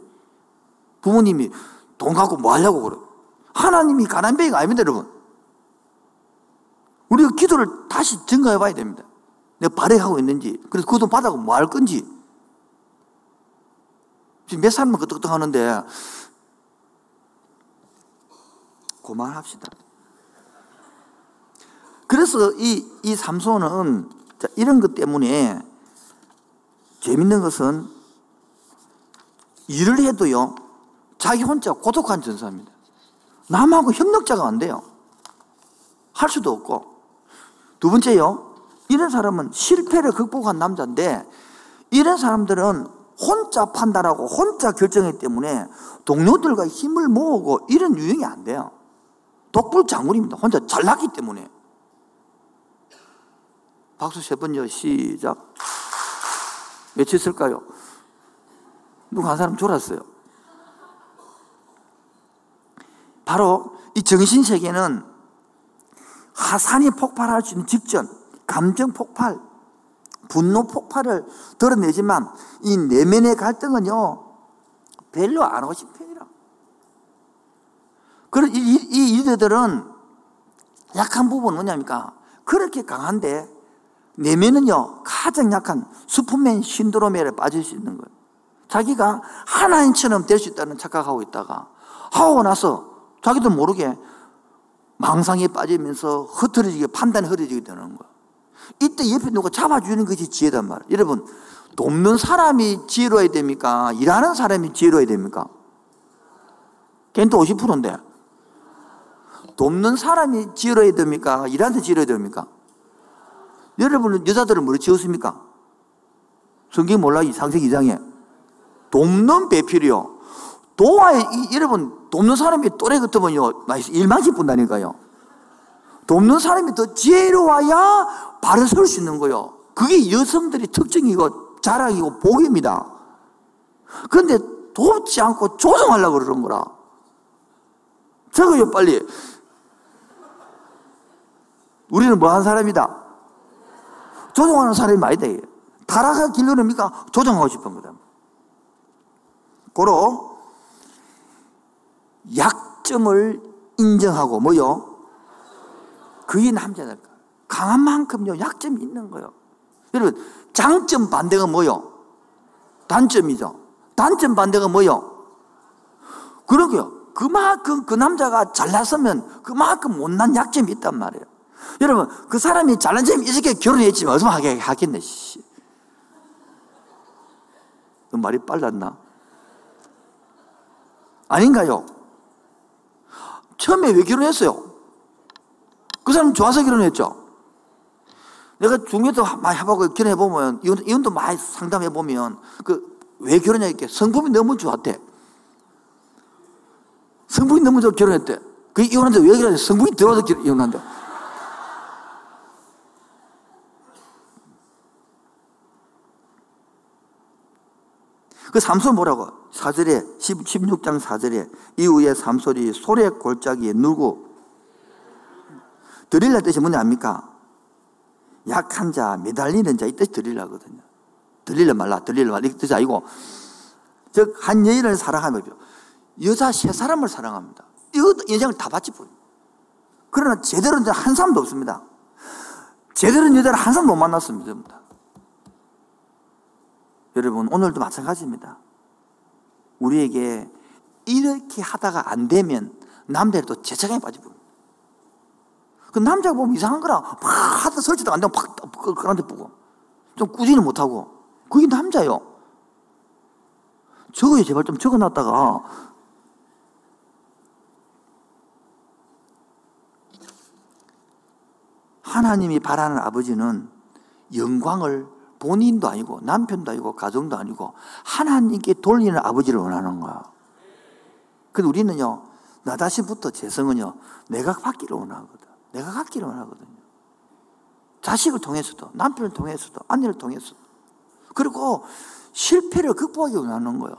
부모님이 돈 갖고 뭐 하려고 그래? 하나님이 가난뱅이가 아닙니다, 여러분. 우리가 기도를 다시 증가해 봐야 됩니다. 내가 발행하고 있는지, 그래서 그 돈 받아고 뭐 할 건지. 지금 몇 살만 끄떡끄떡 하는데, 그만합시다. 그래서 이, 이 삼손은 이런 것 때문에 재밌는 것은 일을 해도요, 자기 혼자 고독한 전사입니다. 남하고 협력자가 안 돼요. 할 수도 없고. 두 번째요, 이런 사람은 실패를 극복한 남자인데, 이런 사람들은 혼자 판단하고 혼자 결정하기 때문에 동료들과 힘을 모으고 이런 유형이 안 돼요. 독불 장군입니다. 혼자 잘났기 때문에. 박수 세 번요. 시작. 며칠 쓸까요? 누가 한 사람 졸았어요. 바로 이 정신세계는 하산이 폭발할 수 있는 직전, 감정 폭발, 분노 폭발을 드러내지만 이 내면의 갈등은요, 별로 안 싶은 편이라. 그런 이, 이, 이 리더들은 약한 부분은 뭐냐니까 그렇게 강한데 내면은요, 가장 약한 슈퍼맨 신드롬에 빠질 수 있는 거예요. 자기가 하나님처럼 될 수 있다는 착각하고 있다가 하고 나서 자기도 모르게 망상에 빠지면서 흐트러지게 판단이 흐려지게 되는 거예요. 이때 옆에 누가 잡아주는 것이 지혜단 말이에요. 여러분, 돕는 사람이 지혜로워야 됩니까? 일하는 사람이 지혜로워야 됩니까? 걔는 또 50%인데. 돕는 사람이 지혜로워야 됩니까? 일하는 지혜로워야 됩니까? 여러분은 여자들은 뭐를 지었습니까? 성경 몰라? 상세기 2장에. 돕는 배필이요. 도와야, 여러분, 돕는 사람이 또래 같으면요, 일망씩 분다니까요. 돕는 사람이 더 지혜로워야 바로 설 수 있는 거요. 그게 여성들의 특징이고 자랑이고 복입니다. 그런데 돕지 않고 조정하려고 그러는 거라. 저거요, 빨리. 우리는 뭐 한 사람이다? 조종하는 사람이 많이 돼. 타락한 길로는 뭡니까? 조종하고 싶은 거다. 고로 약점을 인정하고 뭐요? 그게 남자들. 강한 만큼요 약점이 있는 거요. 여러분 장점 반대가 뭐요? 단점이죠. 단점 반대가 뭐요? 그러게요. 그만큼 그 남자가 잘났으면 그만큼 못난 약점이 있단 말이에요. 여러분, 그 사람이 잘난 점이 있었게 결혼했지만 얼마나 하게 하겠네, 씨. 그 말이 빨랐나? 아닌가요? 처음에 왜 결혼했어요? 그 사람 좋아서 결혼했죠? 내가 중요도 많이 해보고 결혼해보면, 이혼, 이혼도 많이 상담해보면, 그, 왜 결혼했게? 성품이 너무 좋았대. 성분이 너무 좋아 결혼했대. 그 이혼한데 왜 결혼했어? 성분이 들어와서 이혼한대. 그 삼손 뭐라고? 4절에, 16장 4절에 이후에 삼손이 소래 골짜기에 누고 드릴라 뜻이 뭔지 압니까? 약한 자, 매달리는 자, 이 뜻이 드릴라거든요. 드릴라 말라, 드릴라 말라, 이 뜻이 아니고, 즉, 한 여인을 사랑하며, 여자 세 사람을 사랑합니다. 이거 인생을 다 바치 보여. 그러나 제대로 한 사람도 없습니다. 제대로 여자를 한 사람도 못 만났습니다. 여러분, 오늘도 마찬가지입니다. 우리에게 이렇게 하다가 안 되면 남자를 또 재차장에 빠져버립니다. 그 남자가 보면 이상한 거라 막 하다 설치도 안 되면 팍 그한테 보고 좀 꾸지는 못하고 그게 남자요. 저거에 제발 좀 적어놨다가 하나님이 바라는 아버지는 영광을 본인도 아니고 남편도 아니고 가정도 아니고 하나님께 돌리는 아버지를 원하는 거야. 근데 우리는요, 나 자신부터 재성은요, 내가 받기를 원하거든. 내가 갖기를 원하거든요. 자식을 통해서도, 남편을 통해서도, 아내를 통해서도. 그리고 실패를 극복하기 원하는 거예요.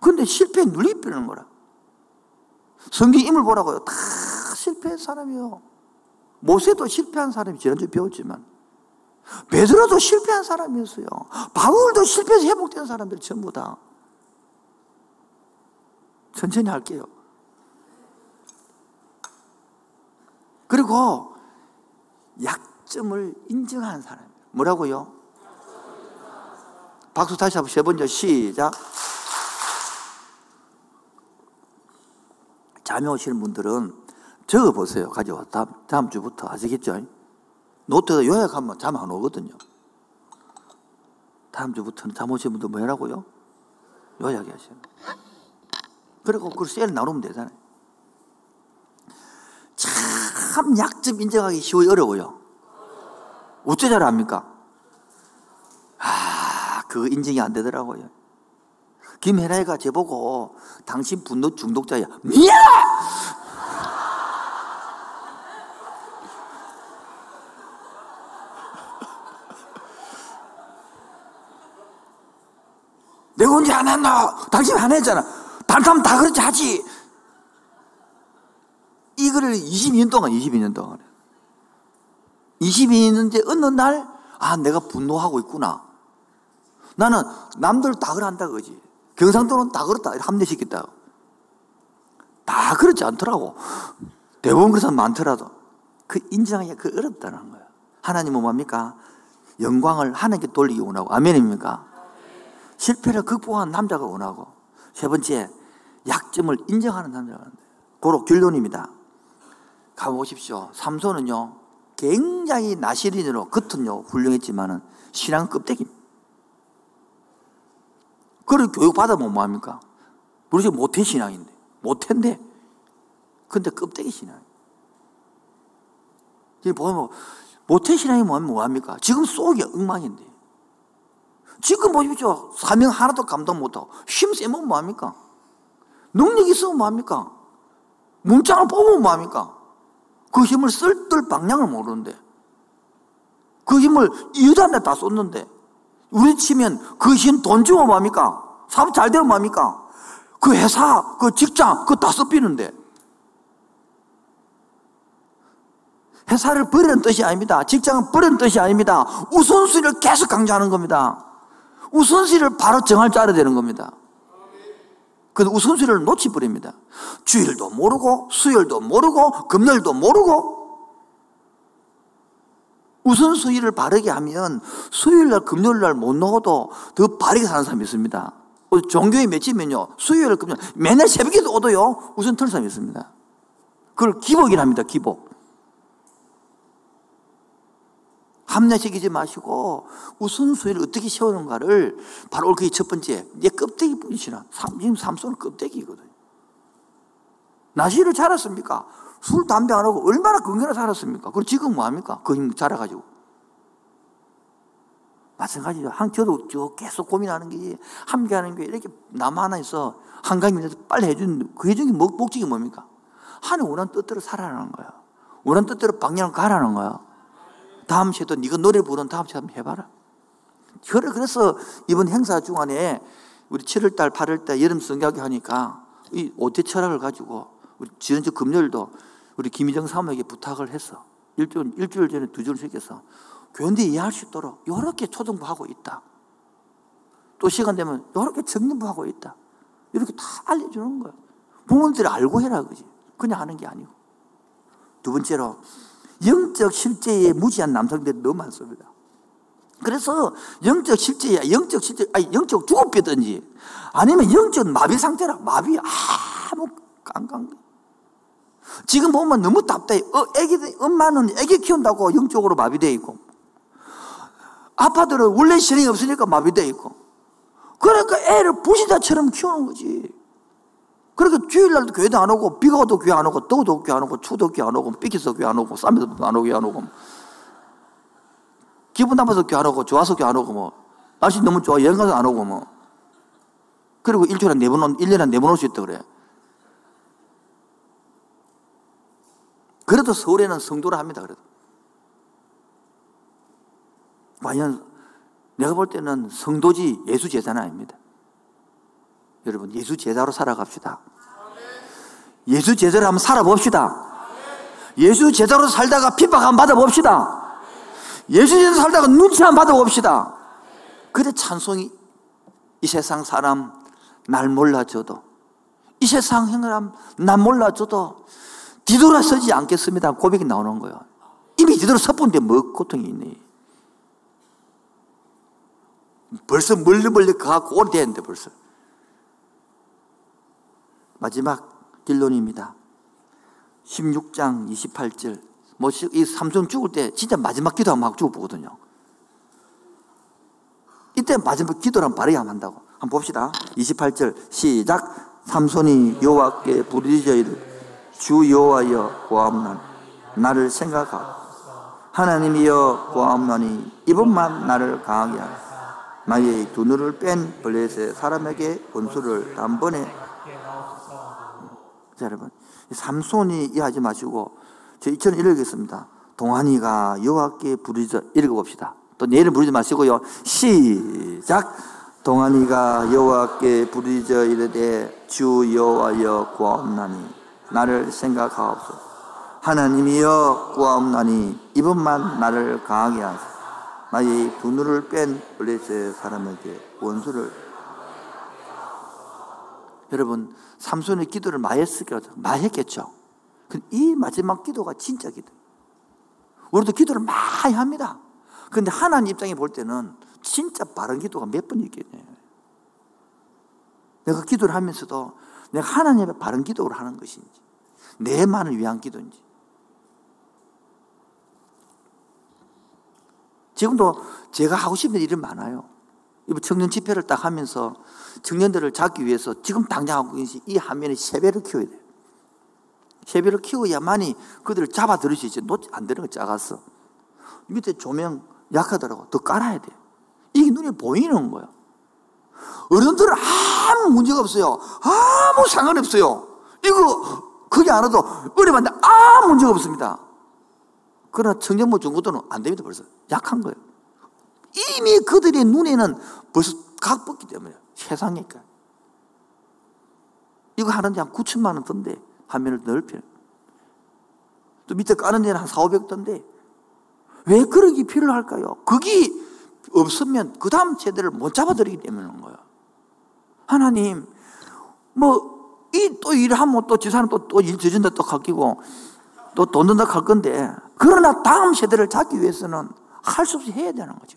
근데 실패에 눌리버리는 거라. 성경 인물 보라고요. 다 실패한 사람이요. 모세도 실패한 사람이 지난주에 배웠지만 베드로도 실패한 사람이었어요. 바울도 실패해서 회복된 사람들 전부 다. 천천히 할게요. 그리고 약점을 인정하는 사람. 뭐라고요? 박수 다시 한번 세 번째 시작. 잠이 오시는 분들은 적어보세요. 가져와. 다음, 다음 주부터 아시겠죠? 노트에 요약하면 잠 안 오거든요. 다음 주부터는 잠 오신 분들 뭐 하라고요? 요약해 하시는 그리고 그걸 셀 나누면 되잖아요. 참 약점 인정하기 쉬워요? 어려워요? 어째 잘 압니까? 아, 그 인정이 안 되더라고요. 김혜라이가 제보고 당신 분노 중독자야. 미안! 내가 언제 안 했노? 당신 안 했잖아. 다른 다 그렇지 하지. 이거를 22년 동안, 22년 동안. 22년째 어느 날, 아, 내가 분노하고 있구나. 나는 남들 다 그런다, 그지. 경상도는 다 그렇다. 합리시켰다. 다 그렇지 않더라고. 대부분 사람 많더라도. 그 인정하기가 그 어렵다는 거야. 하나님은 뭡니까? 영광을 하나님께 돌리기 원하고. 아멘입니까? 실패를 극복한 남자가 원하고. 세 번째, 약점을 인정하는 남자가 원한다. 고로 결론입니다. 가보십시오. 삼손은요, 굉장히 나시린으로 겉은요, 훌륭했지만은 신앙 껍데기입니다. 그걸 교육받아보면 뭐합니까? 우리 지금 모태 신앙인데, 모태인데, 근데 껍데기 신앙. 지금 보면, 모태 신앙이 뭐합니까? 지금 속이 엉망인데. 지금 보십시오. 사명 하나도 감당 못하고, 힘 세면 뭐합니까? 능력 있으면 뭐합니까? 문장을 뽑으면 뭐합니까? 그 힘을 쓸 뜰 방향을 모르는데, 그 힘을 여자한테 다 쏟는데, 우리 치면 그 힘 돈 주면 뭐합니까? 사업 잘 되면 뭐합니까? 그 회사, 그 직장, 그거 다 써비는데. 회사를 버리는 뜻이 아닙니다. 직장을 버리는 뜻이 아닙니다. 우선순위를 계속 강조하는 겁니다. 우선순위를 바로 정할 줄 알아야 되는 겁니다. 근데 우선순위를 놓치버립니다. 주일도 모르고, 수요일도 모르고, 금요일도 모르고, 우선순위를 바르게 하면 수요일날, 금요일날 못 넣어도 더 바르게 사는 사람이 있습니다. 종교에 맺히면요, 수요일, 금요일, 맨날 새벽에도 오도요, 우선 틀 사람이 있습니다. 그걸 기복이랍니다, 기복. 합리시키지 마시고 우선순위를 어떻게 세우는가를 바로 그게 첫 번째 내 껍데기 뿐이시나 지금 삼손은 껍데기거든요 나시를 자랐습니까? 술, 담배 안 하고 얼마나 건강하게 살았습니까? 그리고 지금 뭐합니까? 그힘 자라가지고 마찬가지죠 한 저도 저 계속 고민하는 게 함께하는 게 이렇게 남 하나 있어 한강이 빨리 해준 그 해준 게 목적이 뭡니까? 하늘 원하는 뜻대로 살아라는 거야 원하는 뜻대로 방향을 가라는 거야 다음 시에도 네가 노래 부르는 다음 시에 한번 해봐라. 그래서 이번 행사 중간에 우리 7월달, 8월달 여름 성교하게 하니까 이 오대 철학을 가지고 우리 지난주 금요일도 우리 김희정 사모에게 부탁을 했어. 일주일, 일주일 전에 두 주를 시켜서 교인들 이해할 수 있도록 이렇게 초등부하고 있다. 또 시간 되면 이렇게 정림부하고 있다. 이렇게 다 알려주는 거야. 부모들이 알고 해라 그지. 그냥 하는 게 아니고. 두 번째로 영적 실제에 무지한 남성들이 너무 많습니다. 그래서 영적 실제야, 영적 실제, 아니, 영적 죽어뼈든지 아니면 영적 마비 상태라, 마비 아무 깡깡. 지금 보면 너무 답답해. 어, 애기, 엄마는 애기 키운다고 영적으로 마비되어 있고, 아빠들은 원래 실행이 없으니까 마비되어 있고, 그러니까 애를 부신자처럼 키우는 거지. 그러니까 주일날도 교회도 안 오고, 비가 와도 교회 안 오고, 더워도 교회 안 오고, 추도 교회 안 오고, 삐켜서 교회 안 오고, 쌈에서 안 오고, 안 오고. 기분 나빠서 교회 안 오고, 좋아서 교회 안 오고, 뭐. 날씨 너무 좋아, 여행 가서 안 오고, 뭐. 그리고 일주일에 네 번, 1년에 네 번 올 수 있다 그래. 그래도 서울에는 성도를 합니다, 그래도. 과연 내가 볼 때는 성도지 예수 제자는 아닙니다. 여러분 예수 제자로 살아갑시다. 예수 제자로 한번 살아봅시다. 예수 제자로 살다가 핍박 한번 받아봅시다. 예수 제자로 살다가 눈치 한번 받아봅시다. 그래 찬송이 이 세상 사람 날 몰라줘도 이 세상 행람 날 몰라줘도 뒤돌아서지 않겠습니다. 고백이 나오는 거예요. 이미 뒤돌아 서본데 뭐 고통이 있니? 벌써 멀리 멀리 가고 오래됐는데 벌써. 마지막 결론입니다. 16장 28절. 뭐, 이 삼손 죽을 때 진짜 마지막 기도하면 막 죽어보거든요. 이때 마지막 바로 하면 한다고. 한번 봅시다. 28절 시작. 삼손이 여호와께 부르짖어 이르 주 여호와여 구하옵나니 나를 생각하고 하나님이여 구하옵나니 이번만 나를 강하게 하라. 나의 두 눈을 뺀 블레셋 사람에게 원수를 단번에 자, 여러분 삼손이 이해하지 마시고 저 이처럼 읽겠습니다. 동안이가 여호와께 부르짖어 읽어봅시다. 또 내일은 부르지 마시고요. 시작. 동안이가 여호와께 부르짖어 이르되 주 여호와여 구하옵나니 나를 생각하옵소서. 하나님이여 구하옵나니 이번만 나를 강하게 하소서. 나의 두 눈을 뺀 블레셋 사람에게 원수를 여러분 삼손의 기도를 많이 했겠죠. 많이 했겠죠. 이 마지막 기도가 진짜 기도. 우리도 기도를 많이 합니다. 그런데 하나님 입장에 볼 때는 진짜 바른 기도가 몇 번 있겠네. 내가 기도를 하면서도 내가 하나님의 바른 기도를 하는 것인지, 내만을 위한 기도인지. 지금도 제가 하고 싶은 일이 많아요. 이번 청년 집회를 딱 하면서 청년들을 잡기 위해서 지금 당장 하고 계신 이 화면에 세배를 키워야 돼요. 세배를 키워야만이 그들을 잡아 들을 수 있지. 안 되는 거 작았어. 밑에 조명 약하더라고. 더 깔아야 돼. 이게 눈에 보이는 거야. 어른들은 아무 문제가 없어요. 아무 상관없어요. 이거, 그게 안 와도 어려운데 아무 문제가 없습니다. 그러나 청년부 중고도는 안 됩니다, 벌써. 약한 거예요. 이미 그들의 눈에는 벌써 각벗기 때문에 세상이니까. 이거 하는데 한 9천만 원 던데, 화면을 넓혀. 또 밑에 까는 데는 한 4, 500 던데. 왜 그러기 필요할까요? 그게 없으면 그 다음 세대를 못 잡아들이기 때문인 거예요. 하나님, 뭐, 이 또 일하면 또 지사는 또, 또일 저준다 또 갚기고, 또 돈 든다 갈 건데, 그러나 다음 세대를 잡기 위해서는 할 수 없이 해야 되는 거지.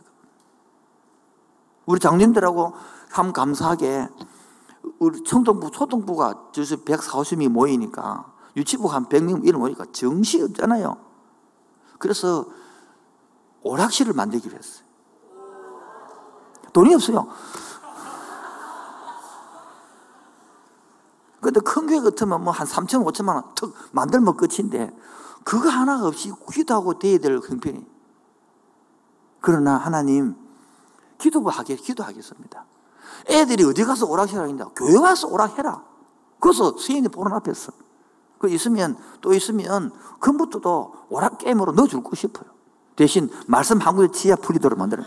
우리 장님들하고 참 감사하게 우리 청동부, 초동부가 저서 140명이 모이니까 유치부 한 100명 이런 모이니까 정시 없잖아요. 그래서 오락실을 만들기로 했어요. 돈이 없어요. 근데 큰 교회 같으면 뭐 한 3천, 5천만 원 턱 만들면 끝인데 그거 하나가 없이 기도하고 돼야 될 형편이. 그러나 하나님 기도부 하게 기도하겠습니다. 애들이 어디 가서 오락실 하겠냐? 교회 와서 오락해라. 그래서 수인이 보는 앞에서. 그 있으면 또 있으면 컴퓨터도 오락 게임으로 넣어줄 거 싶어요. 대신 말씀 한 구에 지하 풀리도록 만들어.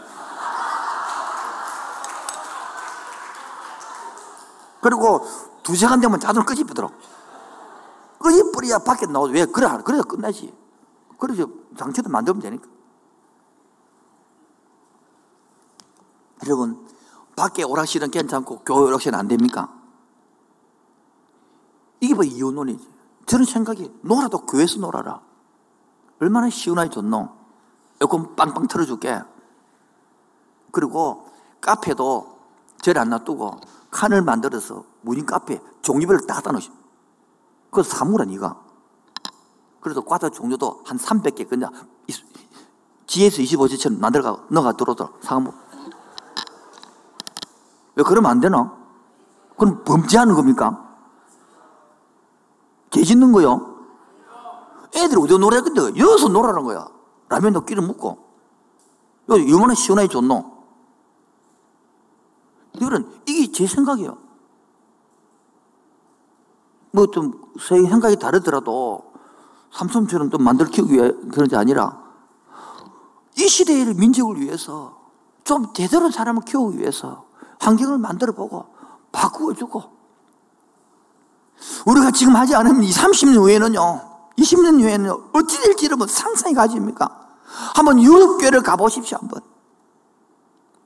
그리고 두 시간 되면 자동 끄집히도록. 끄집뿌리야 밖에 나오지. 왜? 그래, 그래야 끝나지. 그래서 장치도 만들면 되니까. 여러분, 밖에 오락실은 괜찮고 교회 오락실은 안 됩니까? 이게 뭐 이혼론이지. 저는 생각이, 놀아도 교회에서 놀아라. 얼마나 시원하게 좋노? 에어컨 빵빵 틀어줄게. 그리고 카페도 저리 안 놔두고 칸을 만들어서 무인 카페 종류별로 다 갖다 놓으시 그거 사무라, 니가. 그래서 과자 종류도 한 300개, 그냥 GS 25G처럼 만들어가, 넣어가 들어오도록 사무. 왜 그러면 안 되나? 그럼 범죄하는 겁니까? 개 짓는 거요? 애들이 어디 놀아야 근데 여기서 놀아라는 거야. 라면도 끼를. 여기 얼마나 시원하게 좋노? 이거는, 이게 제 생각이에요. 뭐 좀, 생각이 다르더라도, 삼촌처럼 좀 만들 키우기 위해 그런 게 아니라, 이 시대의 민족을 위해서, 좀 제대로 사람을 키우기 위해서, 환경을 만들어 보고, 바꾸어 주고, 우리가 지금 하지 않으면 2, 30년 후에는요, 20년 후에는 어찌 될지를 뭐 상상이 가집니까? 한번 유럽교회를 가보십시오, 한번.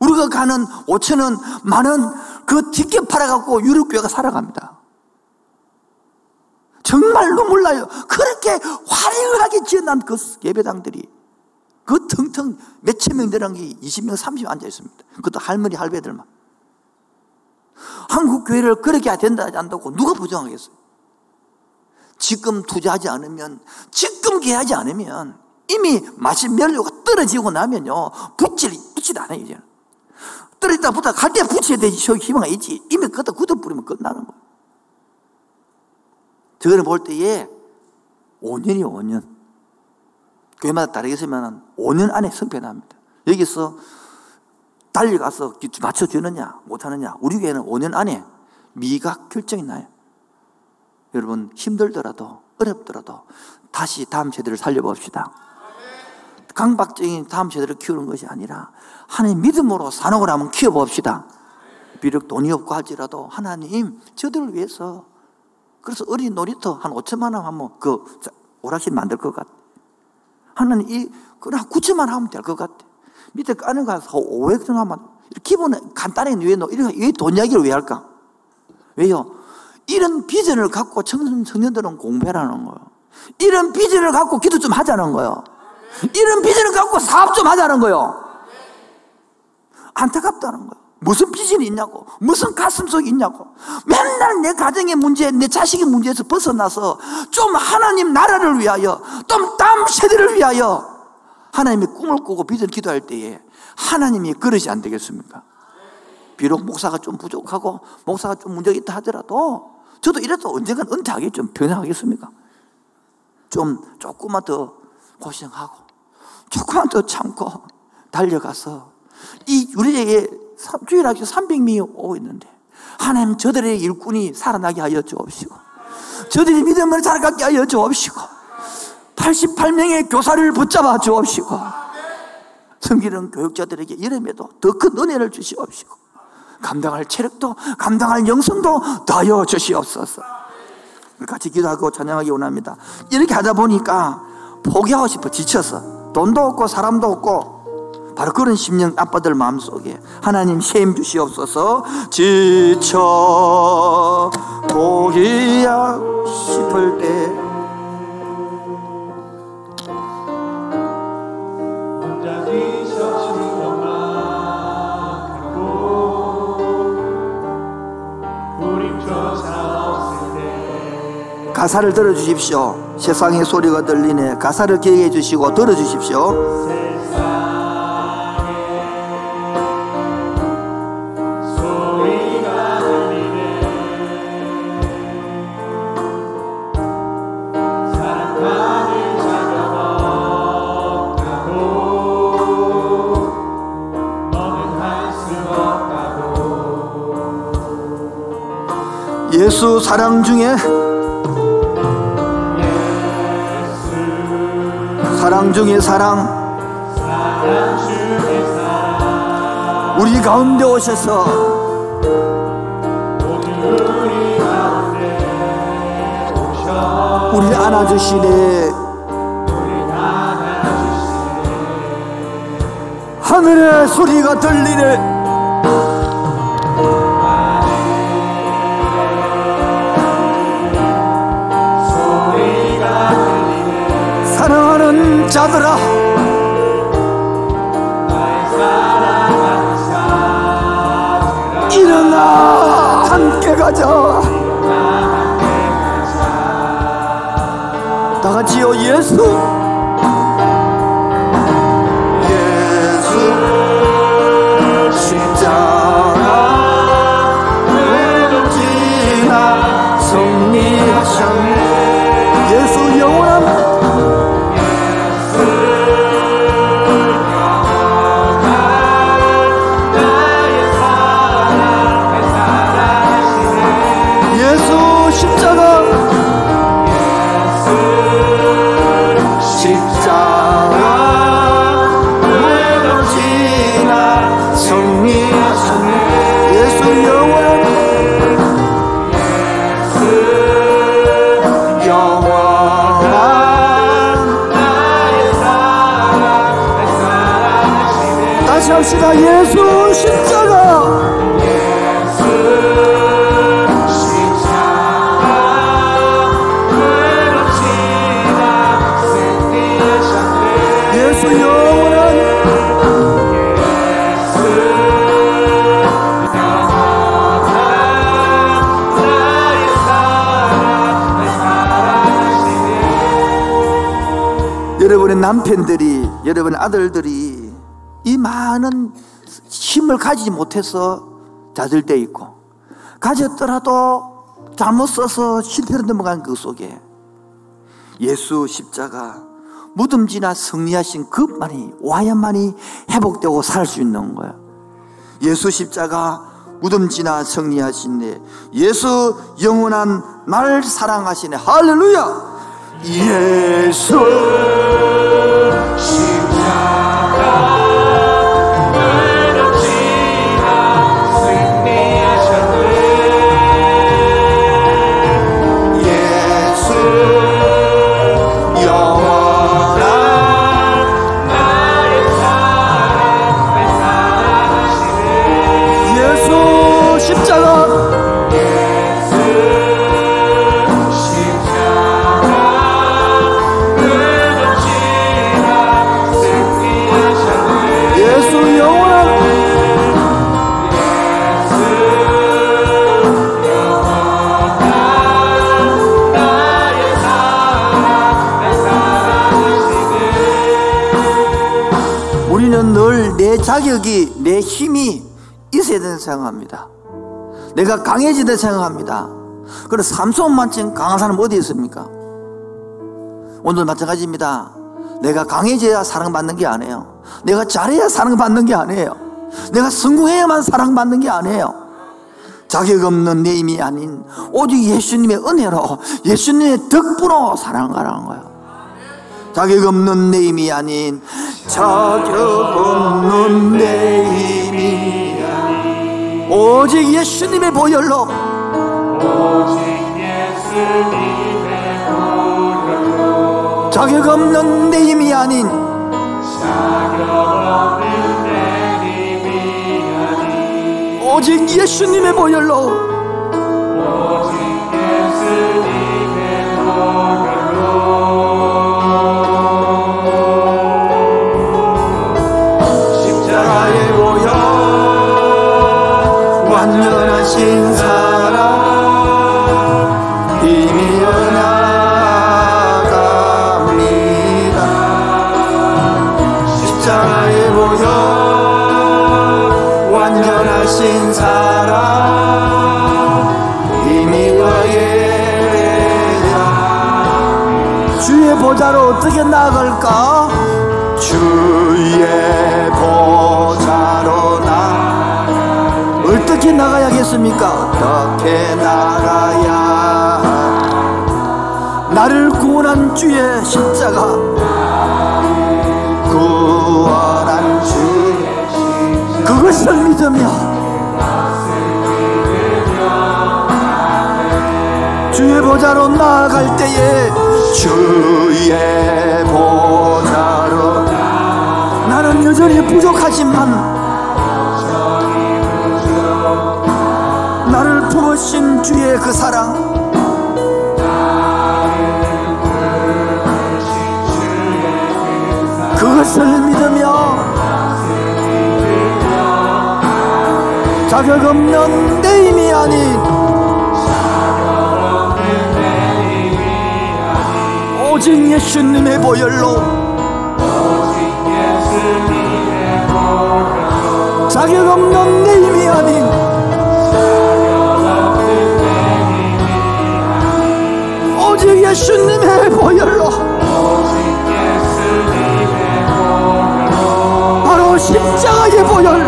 우리가 가는 5천원, 만원, 그 티켓 팔아갖고 유럽교회가 살아갑니다. 정말로 몰라요. 그렇게 화려하게 지어난 그 예배당들이 그 텅텅 몇천 명 되는 게 20명, 30명 앉아 있습니다. 그것도 할머니, 할배들만. 한국 교회를 그렇게 해야 된다, 한다고 누가 부정하겠어요? 지금 투자하지 않으면, 지금 계하지 않으면, 이미 마신 면류가 떨어지고 나면요, 붙질, 붙지도 않아요, 이제는. 떨어졌다 붙다 갈 때 붙여야 되지, 희망이 있지. 이미 그다 굳어버리면 끝나는 거예요. 저거는 볼 때에 5년이 5년. 교회마다 다르겠지만 5년 안에 성패납니다. 여기서 달려가서 맞춰주느냐, 못하느냐. 우리 교회는 5년 안에 미각 결정이 나요. 여러분, 힘들더라도, 어렵더라도 다시 다음 세대를 살려봅시다. 강박적인 다음 세대를 키우는 것이 아니라 하나님 믿음으로 산옥을 한번 키워봅시다. 비록 돈이 없고 할지라도 하나님 저들을 위해서 그래서 어린 놀이터 한 5천만 원 하면 그 오락실 만들 것 같아. 하나님 이 그냥 9천만 하면 될 것 같아. 밑에 까는 거 가서 500원 하면 기본 간단하게 왜, 왜돈 이야기를 왜 할까? 왜요? 이런 비전을 갖고 청년, 청년들은 공부하라는 거예요. 이런 비전을 갖고 기도 좀 하자는 거예요. 이런 비전을 갖고 사업 좀 하자는 거예요. 안타깝다는 거예요. 무슨 비전이 있냐고. 무슨 가슴 속이 있냐고. 맨날 내 가정의 문제, 내 자식의 문제에서 벗어나서 좀 하나님 나라를 위하여, 좀 다음 세대를 위하여 하나님의 꿈을 꾸고 비전 기도할 때에 하나님이 그릇이 안 되겠습니까? 비록 목사가 좀 부족하고 목사가 좀 문제가 있다 하더라도 저도 이래도 언젠간 은퇴하겠죠. 변화하겠습니까? 좀 조금만 더 고생하고 조금만 더 참고 달려가서 이 우리에게 주일학교 300명이 오고 있는데 하나님 저들의 일꾼이 살아나게 하여 주옵시고 저들이 믿음을 자라게 하여 주옵시고 88명의 교사를 붙잡아 주옵시고 성기는 교육자들에게 이름에도 더 큰 은혜를 주시옵시고 감당할 체력도 감당할 영성도 더하여 주시옵소서. 같이 기도하고 찬양하기 원합니다. 이렇게 하다 보니까 포기하고 싶어 지쳐서 돈도 없고 사람도 없고 바로 그런 심령 아빠들 마음속에 하나님 셈 주시옵소서. 지쳐 포기야 싶을 때 가사를 들어주십시오. 세상의 소리가 들리네. 가사를 기억해 주시고 들어주십시오. 예수 사랑 중에 사랑 중에 사랑. 우리 가운데 오셔서 우리 안아주시네. 하늘의 소리가 들리네 자들아. 일어나 함께 가자. 다 같이요 예수. 합시다 예수 십자가. 여러분의 남편들이 여러분의 아들들이 이 많은 힘을 가지지 못해서 자들때 있고, 가졌더라도 잘못 써서 실패로 넘어간 그 속에 예수 십자가 무덤지나 승리하신 그만이 와야만이 회복되고 살 수 있는 거야. 예수 십자가 무덤지나 승리하신네 예수 영원한 날 사랑하시네 할렐루야 예수 자격이 내 힘이 있어야 된다고 생각합니다. 내가 강해지다 생각합니다. 그래서 삼손만큼 강한 사람 어디 있습니까? 오늘 마찬가지입니다. 내가 강해져야 사랑받는 게 아니에요. 내가 잘해야 사랑받는 게 아니에요. 내가 성공해야만 사랑받는 게 아니에요. 자격 없는 내 힘이 아닌 오직 예수님의 은혜로 예수님의 덕분으로 사랑하라는 거예요. 자격 없는 내 힘이 아닌 자격 없는 내 힘이 아닌 오직 예수님의 보혈로 자격 없는 내 힘이 아닌 오직 예수님의 보혈로 오직 예수님의 보혈로 어떻게 나갈까? 주의 보좌로 나. 어떻게 나가야겠습니까? 어떻게 나가야 나를 구원한 주의 십자가. 구원한 주의 그것을 믿으며 주의 보좌로 나아갈 때에 주의 보좌로. 나는 여전히 부족하지만 나를 부으신 주의 그 사랑. 그것을 믿으며 자격 없는 내 힘이 아닌 오직 예수님의 보혈로 자격 없는 내 힘이 아닌 오직 예수님의 보혈로 바로 십자가의 보혈.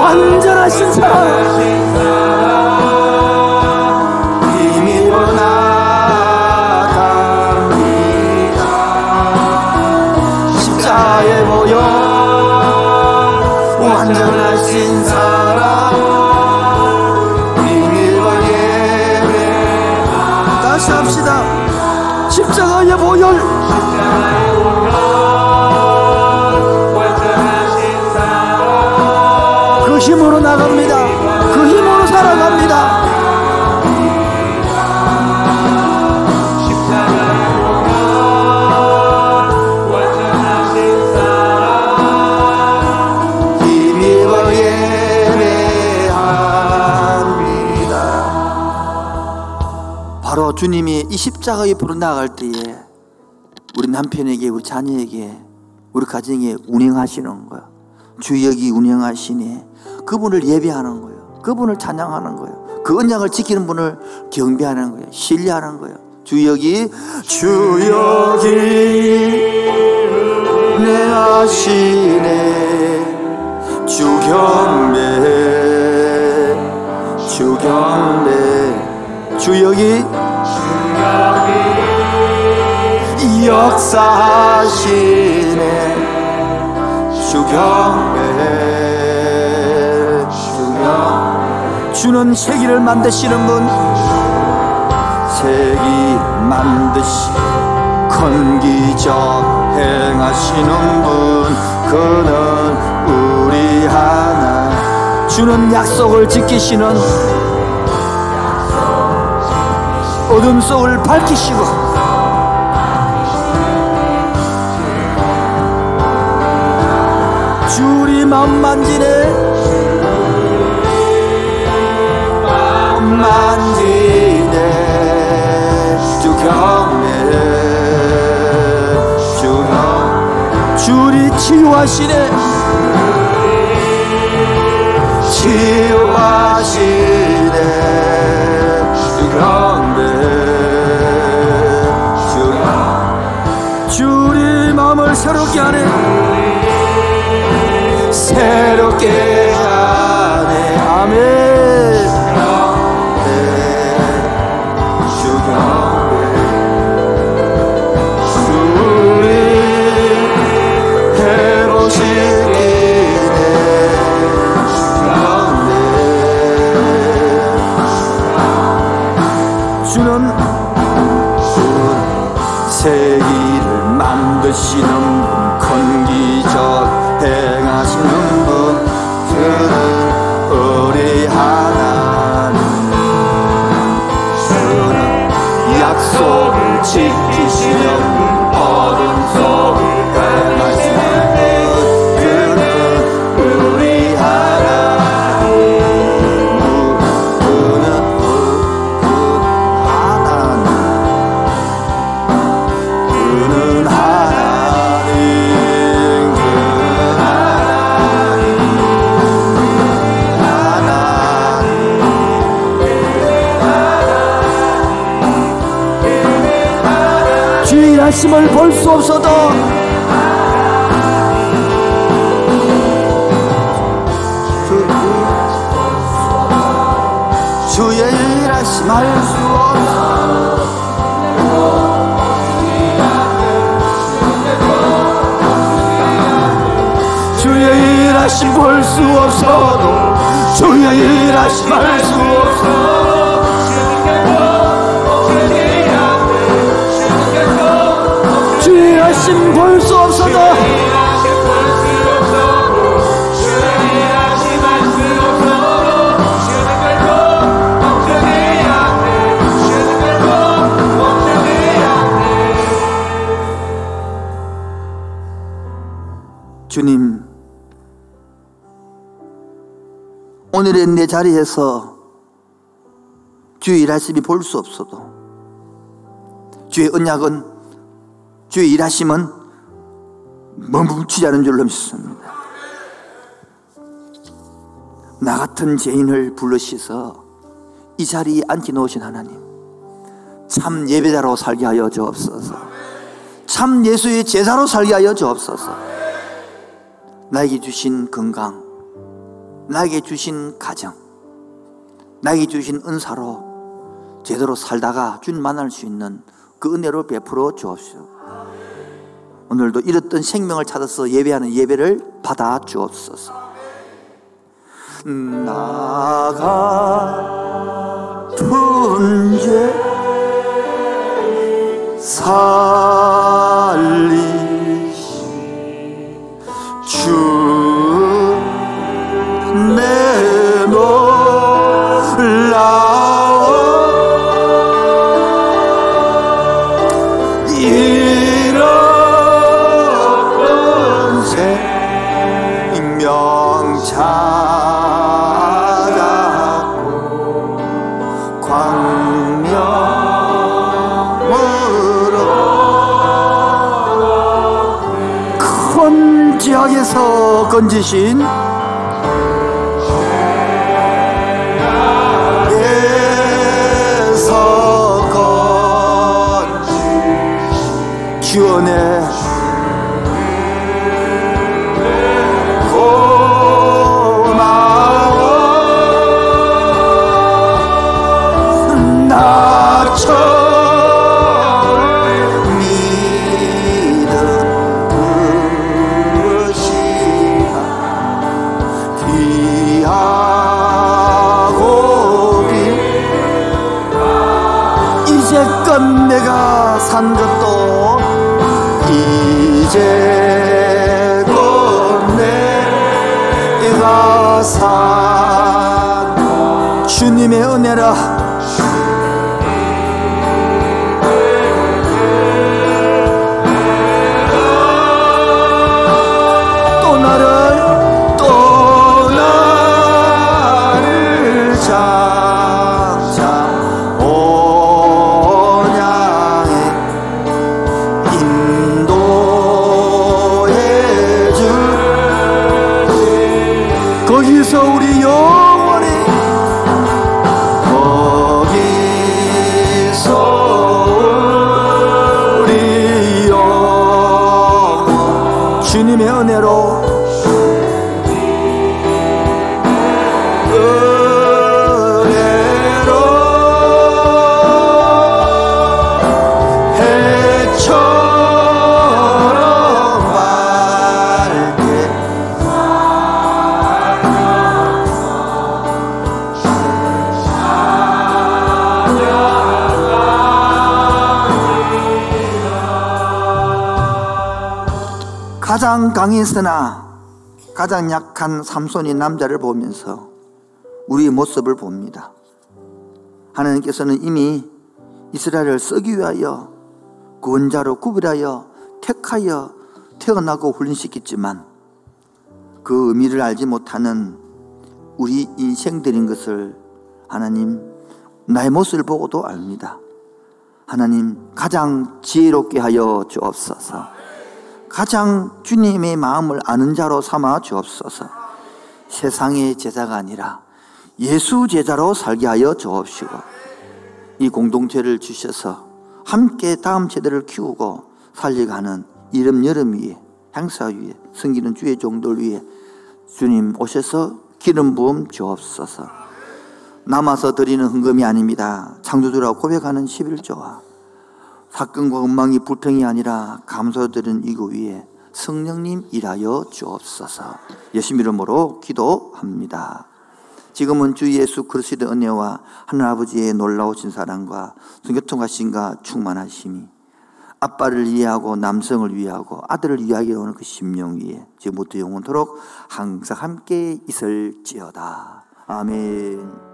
완전하신 사랑 주님이 이 십자가에 부르 나갈 때에 우리 남편에게 우리 자녀에게 우리 가정에 운행하시는 거야. 주역이 운행하시니 그분을 예배하는 거예요. 그분을 찬양하는 거예요. 그 언약을 지키는 분을 경배하는 거예요. 신뢰하는 거예요. 주역이 주역이 내 아시네 주 경배 주 경배 주역이 역사하시네. 주경배 주경. 주는 세기를 만드시는 분 세기 만드시 건기적 행하시는 분 그는 우리 하나. 주는 약속을 지키시는. 어둠 속을 밝히시고 맘 만지네. 맘 만지네. 주경네 주경 주리 치유하시네. 치유하시네. 주경네 주경 주리 마음을 새롭게 하네 새롭게 하 일하심을 볼 수 없어도 그- 주의 일하심 알수 없어 주의 일하심 볼 수 없어도 주의 일하심 알수 없어 일하심 볼수 없어도 주님 오늘의 내 자리에서 주의 일하심이 볼 수 없어도 주의 언약은 주의 일하심은 멈추지 않은 줄로 믿습니다. 나 같은 죄인을 불러시서 이 자리에 앉혀 놓으신 하나님 참 예배자로 살게 하여 주옵소서. 참 예수의 제자로 살게 하여 주옵소서. 나에게 주신 건강 나에게 주신 가정 나에게 주신 은사로 제대로 살다가 주님 만날 수 있는 그 은혜로 베풀어 주옵시오 오늘도 잃었던 생명을 찾아서 예배하는 예배를 받아 주옵소서. 나가 둔죄 살리시 주 건지신 주원의 이제껏 내가 산 것도 이제껏 내가 산 주님의 은혜라 가장 강했으나 가장 약한 삼손인 남자를 보면서 우리의 모습을 봅니다. 하나님께서는 이미 이스라엘을 쓰기 위하여 구원자로 구별하여 택하여 태어나고 훈련시켰지만 그 의미를 알지 못하는 우리 인생들인 것을 하나님 나의 모습을 보고도 압니다. 하나님 가장 지혜롭게 하여 주옵소서. 가장 주님의 마음을 아는 자로 삼아 주옵소서. 세상의 제자가 아니라 예수 제자로 살게 하여 주옵시고 이 공동체를 주셔서 함께 다음 세대를 키우고 살려가는 이름 여름 위에 행사 위에 섬기는 주의 종들 위에 주님 오셔서 기름 부음 주옵소서. 남아서 드리는 헌금이 아닙니다. 창조주라고 고백하는 11조와 사건과 원망이 불평이 아니라 감사드리는 이거 위에 성령님 일하여 주옵소서. 예수 이름으로 기도합니다. 지금은 주 예수 그리스도의 은혜와 하나아버지의 놀라우신 사랑과 성교통하심과 충만하심이 아빠를 이해하고 남성을 위하고 아들을 이해하기로 하는 그 심령 위에 지금부터 영원토록 항상 함께 있을지어다. 아멘.